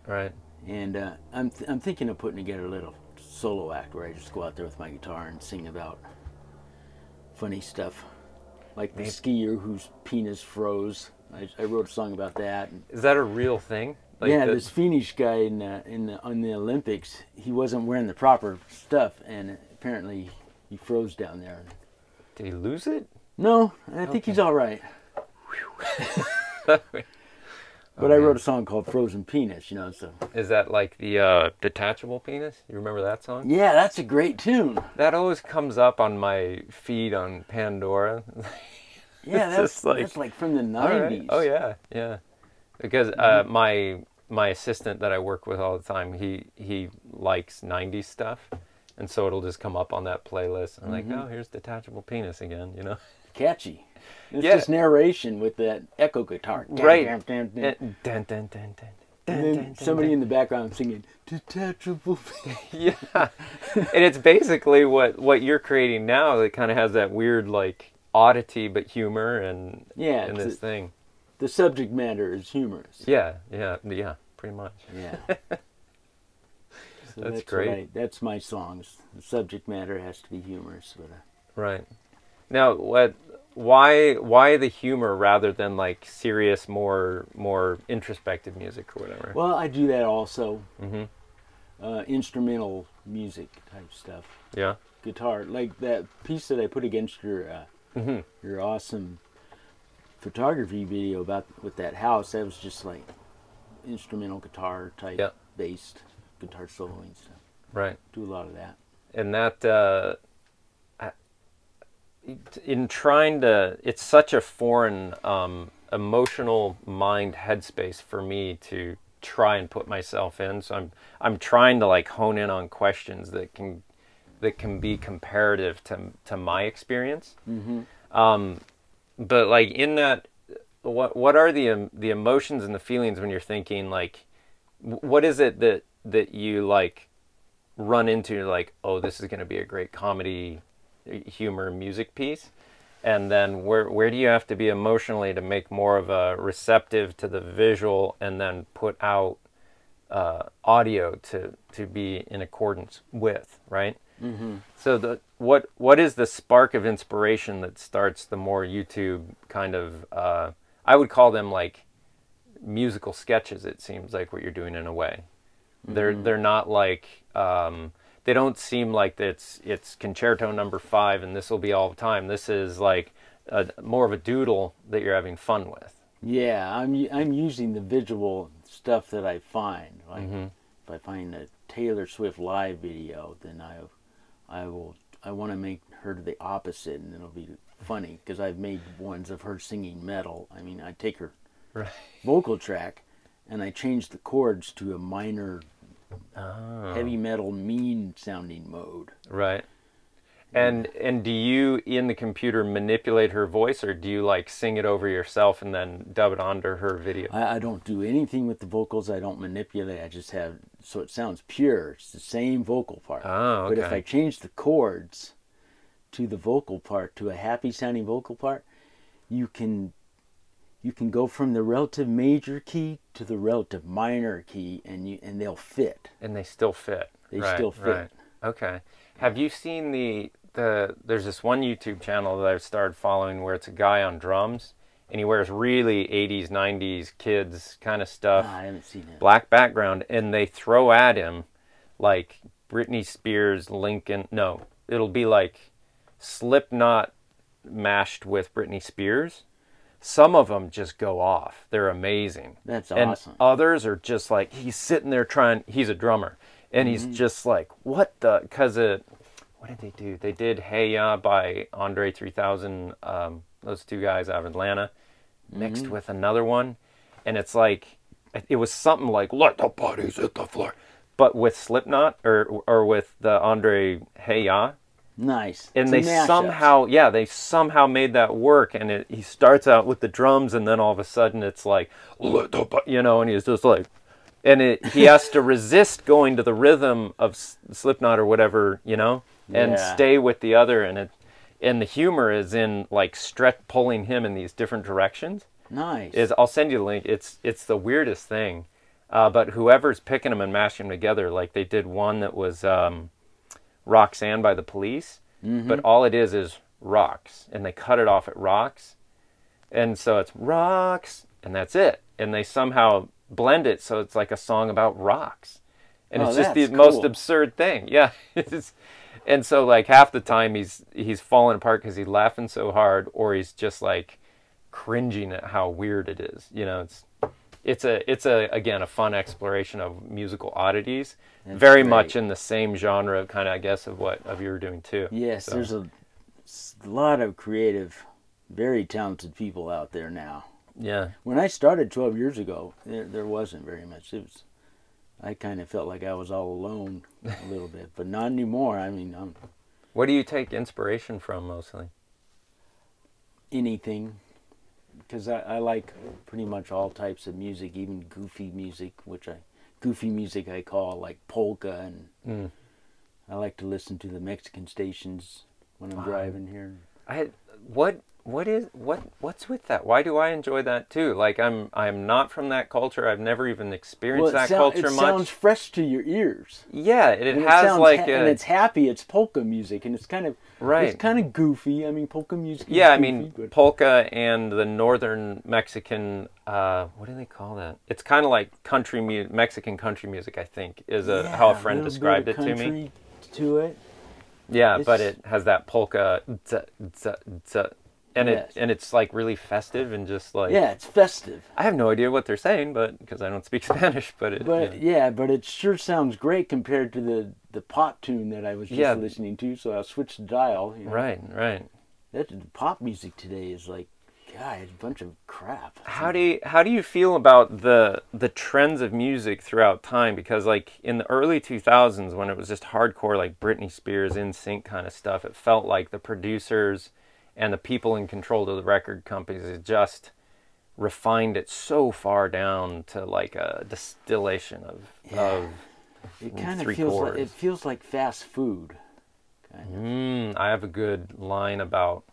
right. and uh, I'm th- I'm thinking of putting together a little solo act where I just go out there with my guitar and sing about funny stuff, like the Maybe- skier whose penis froze. I, I wrote a song about that. Is that a real thing? Like yeah, the- this Finnish guy in in the on the Olympics, he wasn't wearing the proper stuff, and apparently he froze down there. Did he lose it? No, I think he's all right. But I wrote a song called "Frozen Penis," you know. So Is that like the uh, detachable penis? You remember that song? yeah, that's a great tune. That always comes up on my feed on Pandora. Yeah, that's just like- that's like from the All right. nineties. Oh yeah, yeah. Because uh, my my assistant that I work with all the time, he he likes '90s stuff, and so it'll just come up on that playlist. I'm like, oh, here's detachable penis again, you know. catchy. It's Yeah. just narration with that echo guitar. Right. dun, dun, dun. Dun, dun, And then somebody in the background singing detachable. yeah and it's basically what what you're creating now that kind of has that weird like oddity but humor and Yeah, and this a- thing the subject matter is humorous. yeah yeah yeah pretty much Yeah. So That's what great. I- that's my songs. The subject matter has to be humorous. But uh, right now what why why the humor rather than like serious more more introspective music or whatever well, I do that also. Mhm. Uh, instrumental music type stuff. yeah Guitar, like that piece that I put against your uh, Mhm. your awesome photography video about with that house. That was just like instrumental guitar type, Yeah. based guitar soloing stuff. right Do a lot of that. and that uh, in trying to it's such a foreign um, emotional mind headspace for me to try and put myself in so i'm i'm trying to like hone in on questions that can that can be comparative to to my experience. Mm-hmm. Um, but like in that, what what are the um, the emotions and the feelings when you're thinking like, what is it that that you like run into like, oh, this is going to be a great comedy, humor, music piece, and then where where do you have to be emotionally to make more of a receptive to the visual and then put out uh, audio to to be in accordance with, right? Mm-hmm. So the what what is the spark of inspiration that starts the more YouTube kind of uh, I would call them like musical sketches. It seems like what you're doing in a way. They're they're not like um, they don't seem like it's it's concerto number five and this will be all the time. This is like a, more of a doodle that you're having fun with. Yeah, I'm I'm using the visual stuff that I find. Like Mhm. if I find a Taylor Swift live video, then I I will I want to make her the opposite, and it'll be funny because I've made ones of her singing metal. I mean, I take her Right. vocal track and I change the chords to a minor Oh. heavy metal mean sounding mode. Right. And and do you in the computer manipulate her voice or do you like sing it over yourself and then dub it onto her video? I, I don't do anything with the vocals. I don't manipulate. I just have so it sounds pure. It's the same vocal part. Oh, But if. I change the chords to the vocal part, to a happy sounding vocal part, you can you can go from the relative major key to the relative minor key, and you and they'll fit. And they still fit. They Right, still fit. Right. Okay. Have you seen the the there's this one YouTube channel that I've started following where it's a guy on drums and he wears really 80s 90s kids kind of stuff. Ah, I haven't seen it. black background and they throw at him like Britney Spears, Linkin. No, it'll be like Slipknot mashed with Britney Spears. Some of them just go off. They're amazing. That's and awesome. others are just like he's sitting there trying. He's a drummer, and he's Mm-hmm. just like, what the? Because it. What did they do? They did "Hey Ya" by Andre 3000. Um, those two guys out of Atlanta, mixed Mm-hmm. with another one, and it's like it was something like "Let the bodies hit the floor," but with Slipknot or or with the Andre "Hey Ya." Nice. and It's they somehow yeah they somehow made that work and it, he starts out with the drums and then all of a sudden it's like "Let the bu-" you know and he's just like and it he has to resist going to the rhythm of slipknot or whatever you know and Yeah. stay with the other and it and the humor is in like stretch pulling him in these different directions Nice. is I'll send you the link. It's it's the weirdest thing, uh, but whoever's picking them and mashing them together, like they did one that was um, Roxanne by the Police, mm-hmm. but all it is is rocks, and they cut it off at rocks, and so it's rocks, and that's it, and they somehow blend it so it's like a song about rocks, and Oh, it's just the that's most absurd thing. Yeah, and so like half the time he's he's falling apart because he's laughing so hard, or he's just like cringing at how weird it is. You know, it's it's a it's a again a fun exploration of musical oddities, That's very great. much in the same genre, kind of I guess of what of you were doing too. Yes, So, there's a lot of creative, very talented people out there now. yeah, When I started 12 years ago, there, there wasn't very much. It was, I kind of felt like I was all alone a little bit, but not anymore. I mean, I'm what do you take inspiration from mostly? anything because I, I like pretty much all types of music, even goofy music, which I goofy music I call like polka, and Mm. I like to listen to the Mexican stations when I'm Wow. driving here. I what what is what what's with that? Why do I enjoy that too? Like I'm I'm not from that culture. I've never even experienced it, that sou- culture it much. sounds fresh to your ears. yeah, it, it And has sounds like ha- a, and it's happy. It's polka music, and it's kind of Right. It's kind of goofy. I mean, polka music. is Yeah, I mean but- polka and the northern Mexican. Uh, what do they call that? It's kind of like country mu- Mexican country music. I think is a, how a friend described it to me. To it, Yeah, but it has that polka, and Yes. it and it's like really festive and just like yeah, it's festive. I have no idea what they're saying, but because I don't speak Spanish, but it. But yeah. yeah. but it sure sounds great compared to the the pop tune that I was just Yeah. listening to. So I'll switch the dial. You know. Right, right. That the pop music today is like, God, it's a bunch of crap. How do you how do you feel about the the trends of music throughout time? Because like in the early two thousands, when it was just hardcore, like Britney Spears, NSYNC kind of stuff, it felt like the producers and the people in control of the record companies just refined it so far down to like a distillation of Yeah. of It kind of feels like it feels like fast food. Kind of. Mm, I have a good line about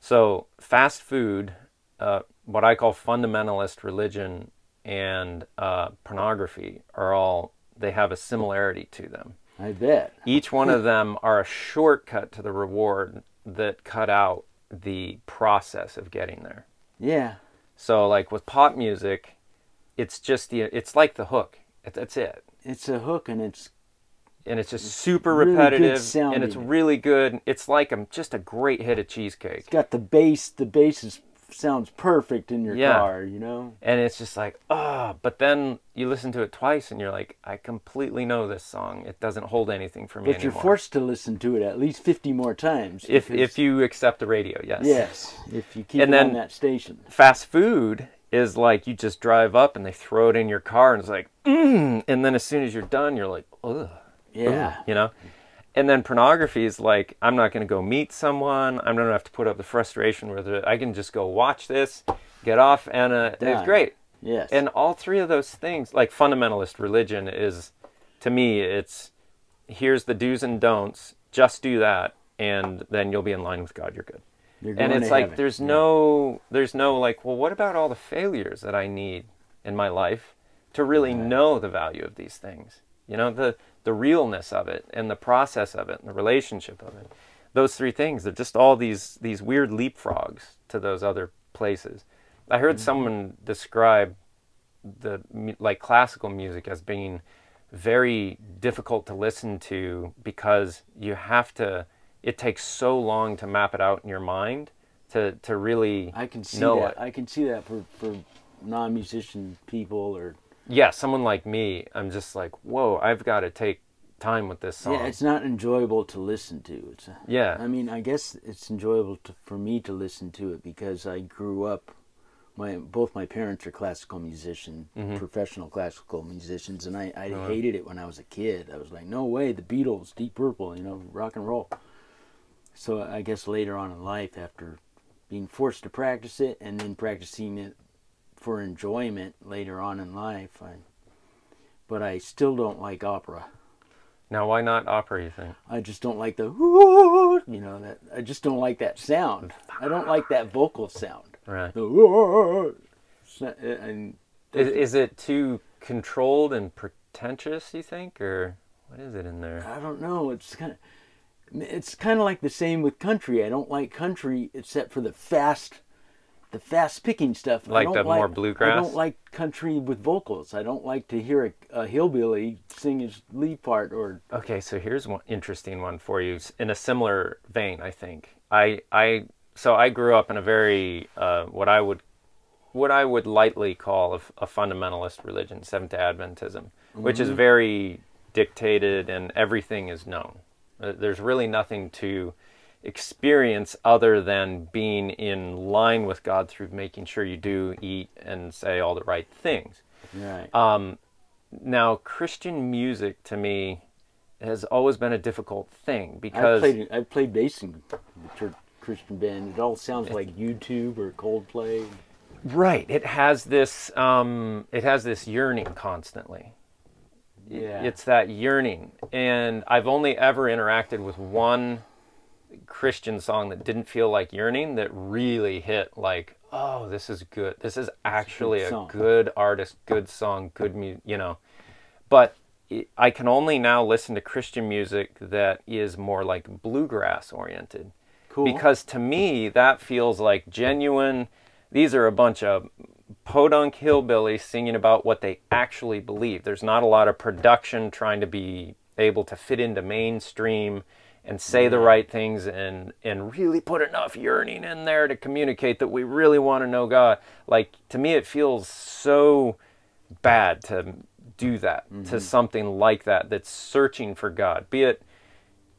so fast food, uh, what I call fundamentalist religion and uh, pornography are all they have a similarity to them. I bet. Each one of them are a shortcut to the reward that cut out the process of getting there. Yeah. So like with pop music, it's just the it's like the hook. It, that's it. It's a hook and it's and it's just super really repetitive and it's really good. It's like a, just a great hit of cheesecake. got the bass. The bass is, sounds perfect in your Yeah. car. You know. And it's just like, ah, but then you listen to it twice and you're like, I completely know this song. It doesn't hold anything for me But you're forced to listen to it at least fifty more times. if if you accept the radio, yes. yes, if you keep And it then- on that station. Fast food is like you just drive up and they throw it in your car and it's like, mm, and then as soon as you're done, you're like, ugh. Yeah. you know and then pornography is like i'm not going to go meet someone. I'm not going to have to put up the frustration with it i can just go watch this get off and uh, it's great. Yes. and all three of those things like fundamentalist religion is to me it's here's the do's and don'ts just do that and then you'll be in line with god you're good. You're and it's like heaven. there's no there's no like well what about all the failures that i need in my life to really know the value of these things? You know the the realness of it and the process of it and the relationship of it those three things they're just all these these weird leapfrogs to those other places i heard mm-hmm. someone describe the like classical music as being very difficult to listen to because you have to it takes so long to map it out in your mind to to really I can see know that. it. I can see that for for non-musician people or yeah someone like me i'm just like whoa i've got to take time with this song yeah, it's not enjoyable to listen to. It's Yeah. I mean, I guess it's enjoyable to, for me to listen to it because I grew up. My both my parents are classical musicians, Mm-hmm. professional classical musicians, and I, I Uh-huh. hated it when I was a kid. I was like, no way, the Beatles, Deep Purple, you know, rock and roll. So I guess later on in life, after being forced to practice it and then practicing it for enjoyment later on in life, I, but I still don't like opera. now why not opera you think I just don't like the you know that I just don't like that sound. I don't like that vocal sound. right The "Ooh," uh, and is, is it too controlled and pretentious you think or what is it in there I don't know. It's kind of it's kind of like the same with country. I don't like country except for the fast the fast picking stuff. I Like don't the more bluegrass? I don't like country with vocals. I don't like to hear a, a hillbilly sing his lead part or Okay, so here's one interesting one for you in a similar vein. I think I I so I grew up in a very uh, what I would what I would lightly call a fundamentalist religion, Seventh Day Adventism, which is very dictated and everything is known. Uh, There's really nothing to experience other than being in line with God through making sure you do eat and say all the right things. right. Um, now, Christian music to me has always been a difficult thing because played I've played bass in the church Christian band. It all sounds like U2 or Coldplay. right, it has this um, it has this yearning constantly. Yeah. It's that yearning, and I've only ever interacted with one Christian song that didn't feel like yearning that really hit like, oh, this is good. This is actually a song. good artist, good song, good mu you know. But I can only now listen to Christian music that is more like bluegrass oriented. Cool. Because to me, that feels like genuine. These are a bunch of podunk hillbillies singing about what they actually believe. There's not a lot of production trying to be able to fit into mainstream and say the right things and and really put enough yearning in there to communicate that we really want to know God. Like to me it feels so bad to do that to mm-hmm. something like that that's searching for God. Be it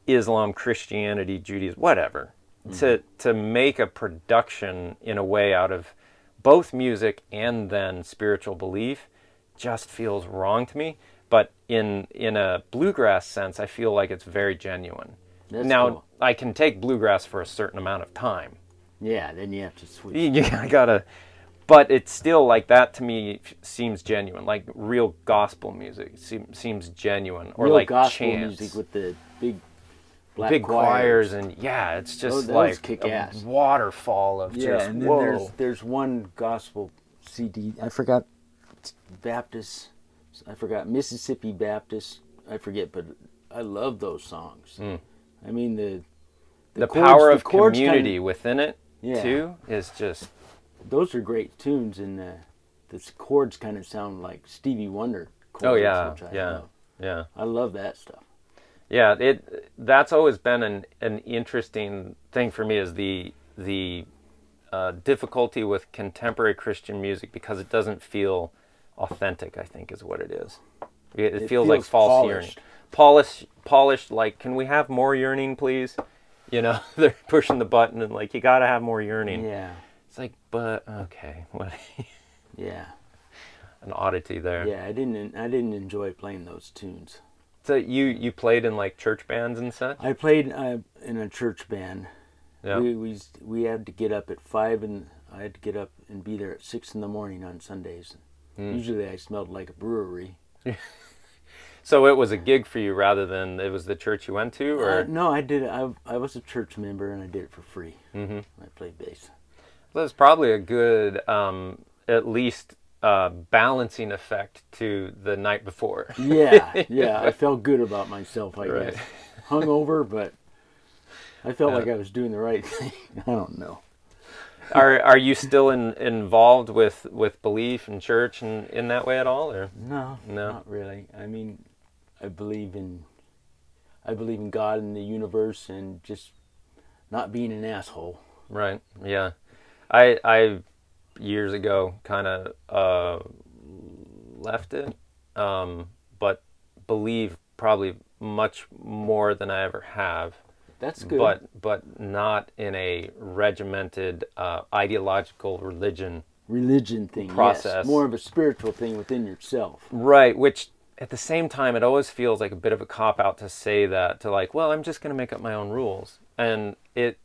Islam, Christianity, Judaism, whatever. to mm-hmm. to make a production in a way out of both music and then spiritual belief just feels wrong to me. But in in a bluegrass sense, I feel like it's very genuine. That's now cool. I can take bluegrass for a certain amount of time. Yeah, then you have to switch. Yeah, I gotta. But it's still like that to me seems genuine, like real gospel music seem, seems genuine, or Real like gospel chants, music with the big black big choirs, and yeah, it's oh, just those like a ass. waterfall of Yeah, just and then whoa. there's there's one gospel CD. I forgot Baptist. I forgot Mississippi Baptist. I forget, but I love those songs. Mm. I mean the Hmm. the, chords- power the of kinda- community within it Yeah. too is just those are great tunes, and uh, the chords kind of sound like Stevie Wonder. Chords, oh yeah which I yeah love. yeah I love that stuff. yeah it that's always been an an interesting thing for me is the the uh, difficulty with contemporary Christian music because it doesn't feel authentic. I think is what it is. It, it It feels, like false polished. yearning, polished, polished. Like, can we have more yearning, please? You know, they're pushing the button and like, you got to have more yearning. Yeah, It's like, but okay, what? yeah, an oddity there. yeah. I didn't I didn't enjoy playing those tunes. So you you played in like church bands and such. I played uh, in a church band. Yeah. We, we we had to get up at five, and I had to get up and be there at six in the morning on Sundays. Hmm. Usually, I smelled like a brewery. So it was a gig for you rather than it was the church you went to, or Uh, no, I did. it- I I was a church member, and I did it for free. Mhm. I played bass. There's probably a good, um, at least, uh, balancing effect to the night before. Yeah, yeah. I felt good about myself. I Right. guess hungover, but I felt like I was doing the right thing. I don't know. are are you still in, involved with, with belief and church and in that way at all, or No, No. not really. I mean, I believe in, I believe in God and the universe, and just not being an asshole. right? Yeah, I I years ago kind of uh, left it, um, but believe probably much more than I ever have. That's good. but but not in a regimented uh, ideological religion religion thing, Process. yes, more of a spiritual thing within yourself. right which at the same time it always feels like a bit of a cop out to say that to like well i'm just going to make up my own rules. And it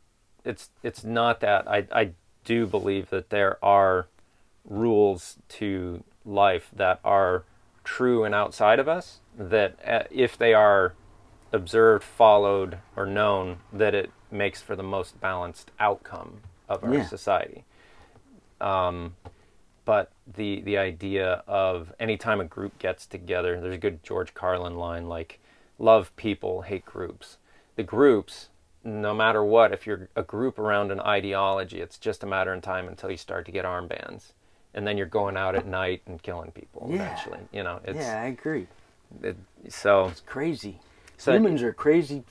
it's it's not that. I i do believe that there are rules to life that are true and outside of us that uh, if they are observed followed or known that it makes for the most balanced outcome of our Yeah. society. Um, but the the idea of anytime a group gets together there's a good george carlin line like love people hate groups the groups no matter what if you're a group around an ideology it's just a matter of time until you start to get armbands and then you're going out at night and killing people Yeah. eventually you know it's yeah, I agree. it, so It's crazy. So- Humans are crazy,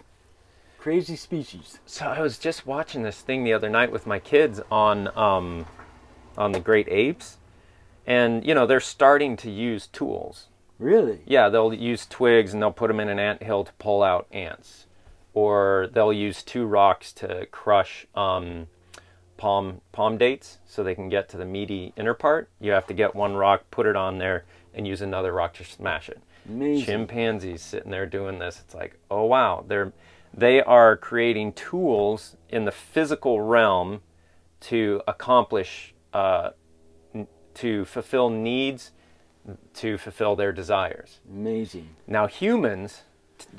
crazy species. So I was just watching this thing the other night with my kids on um, on the great apes, and you know they're starting to use tools. Really? Yeah, they'll use twigs and they'll put them in an ant hill to pull out ants, or they'll use two rocks to crush um, palm palm dates so they can get to the meaty inner part. You have to get one rock, put it on there, and use another rock to smash it Amazing. chimpanzees sitting there doing this it's like oh wow they're they are creating tools in the physical realm to accomplish uh, to fulfill needs to fulfill their desires Amazing. now humans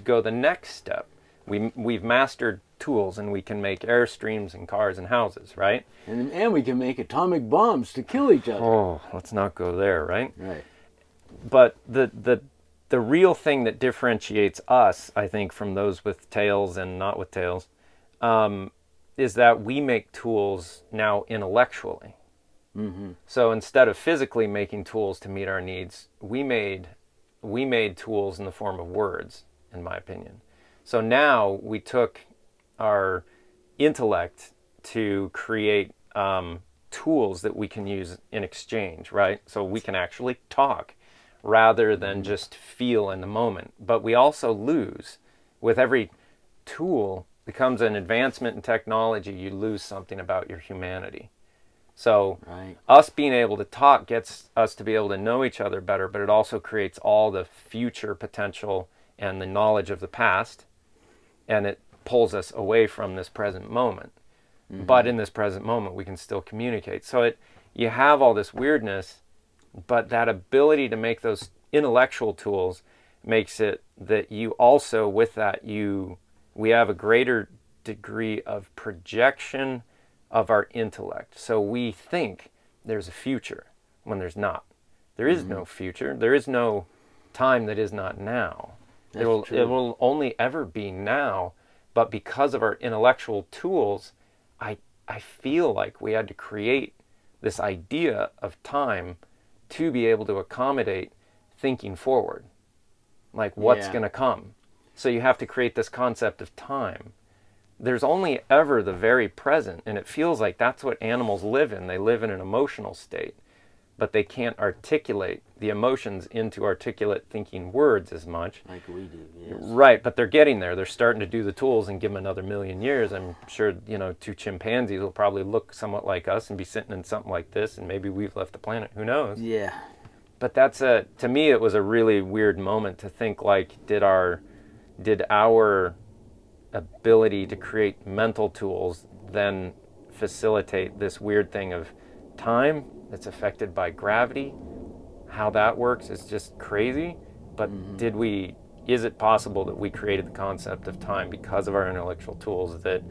go the next step we, we've mastered tools and we can make airstreams and cars and houses right And and we can make atomic bombs to kill each other. oh let's not go there right Right. but the the the real thing that differentiates us, I think, from those with tails and not with tails, um, is that we make tools now intellectually. Mm-hmm. So instead of physically making tools to meet our needs, we made we made tools in the form of words, in my opinion. So now we took our intellect to create um, tools that we can use in exchange, right? So we can actually talk rather than just feel in the moment. But we also lose with every tool. becomes an advancement in technology, you lose something about your humanity. So Right. us being able to talk gets us to be able to know each other better, but it also creates all the future potential and the knowledge of the past, and it pulls us away from this present moment. Mm-hmm. But in this present moment, we can still communicate. So it, you have all this weirdness, but that ability to make those intellectual tools makes it that you also, with that, you we have a greater degree of projection of our intellect. So we think there's a future when there's not. There is no mm-hmm. future. There is no time that is not now. That's it will true. it will only ever be now, but because of our intellectual tools, I I feel like we had to create this idea of time to be able to accommodate thinking forward. Like what's Yeah. going to come. So you have to create this concept of time there's only ever the very present and it feels like that's what animals live in they live in an emotional state but they can't articulate the emotions into articulate thinking words as much Like we do. Yes. right but they're getting there they're starting to do the tools and give them another million years i'm sure you know two chimpanzees will probably look somewhat like us and be sitting in something like this and maybe we've left the planet who knows Yeah. but that's a to me it was a really weird moment to think like did our did our ability to create mental tools then facilitate this weird thing of time that's affected by gravity. How that works is just crazy but mm-hmm. did we is it possible that we created the concept of time because of our intellectual tools that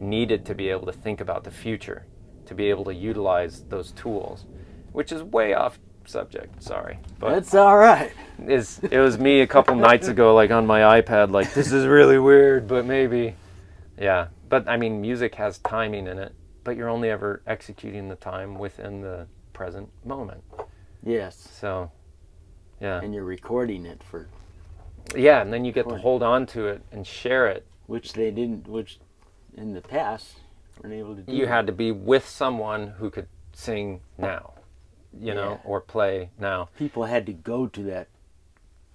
needed to be able to think about the future to be able to utilize those tools which is way off subject sorry but it's all right. is it was me a couple nights ago like on my ipad like this is really weird but maybe yeah but i mean music has timing in it but you're only ever executing the time within the present moment Yes. so yeah And you're recording it for yeah and then you get to hold on to it and share it which they didn't, which in the past weren't able to do. you had to be with someone who could sing now you know Yeah. or play now people had to go to that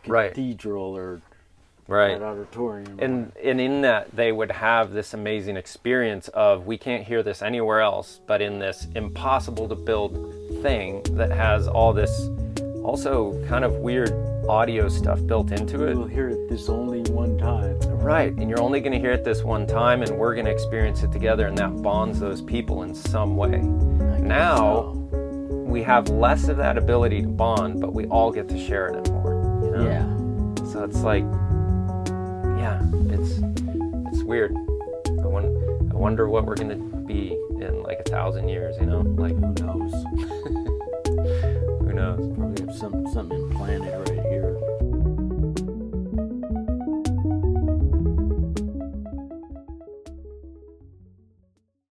Right. cathedral or right that auditorium. and and in that they would have this amazing experience of we can't hear this anywhere else but in this impossible to build thing that has all this also kind of weird audio stuff built into it. it hear it this only one time. right and you're only going to hear it this one time and we're going to experience it together and that bonds those people in some way Now- so. We have less of that ability to bond but we all get to share it and more you know? yeah, So it's like, yeah, it's it's weird. I won- I wonder what we're gonna be in like a thousand years. You know, like who knows? who knows? Probably have some something implanted right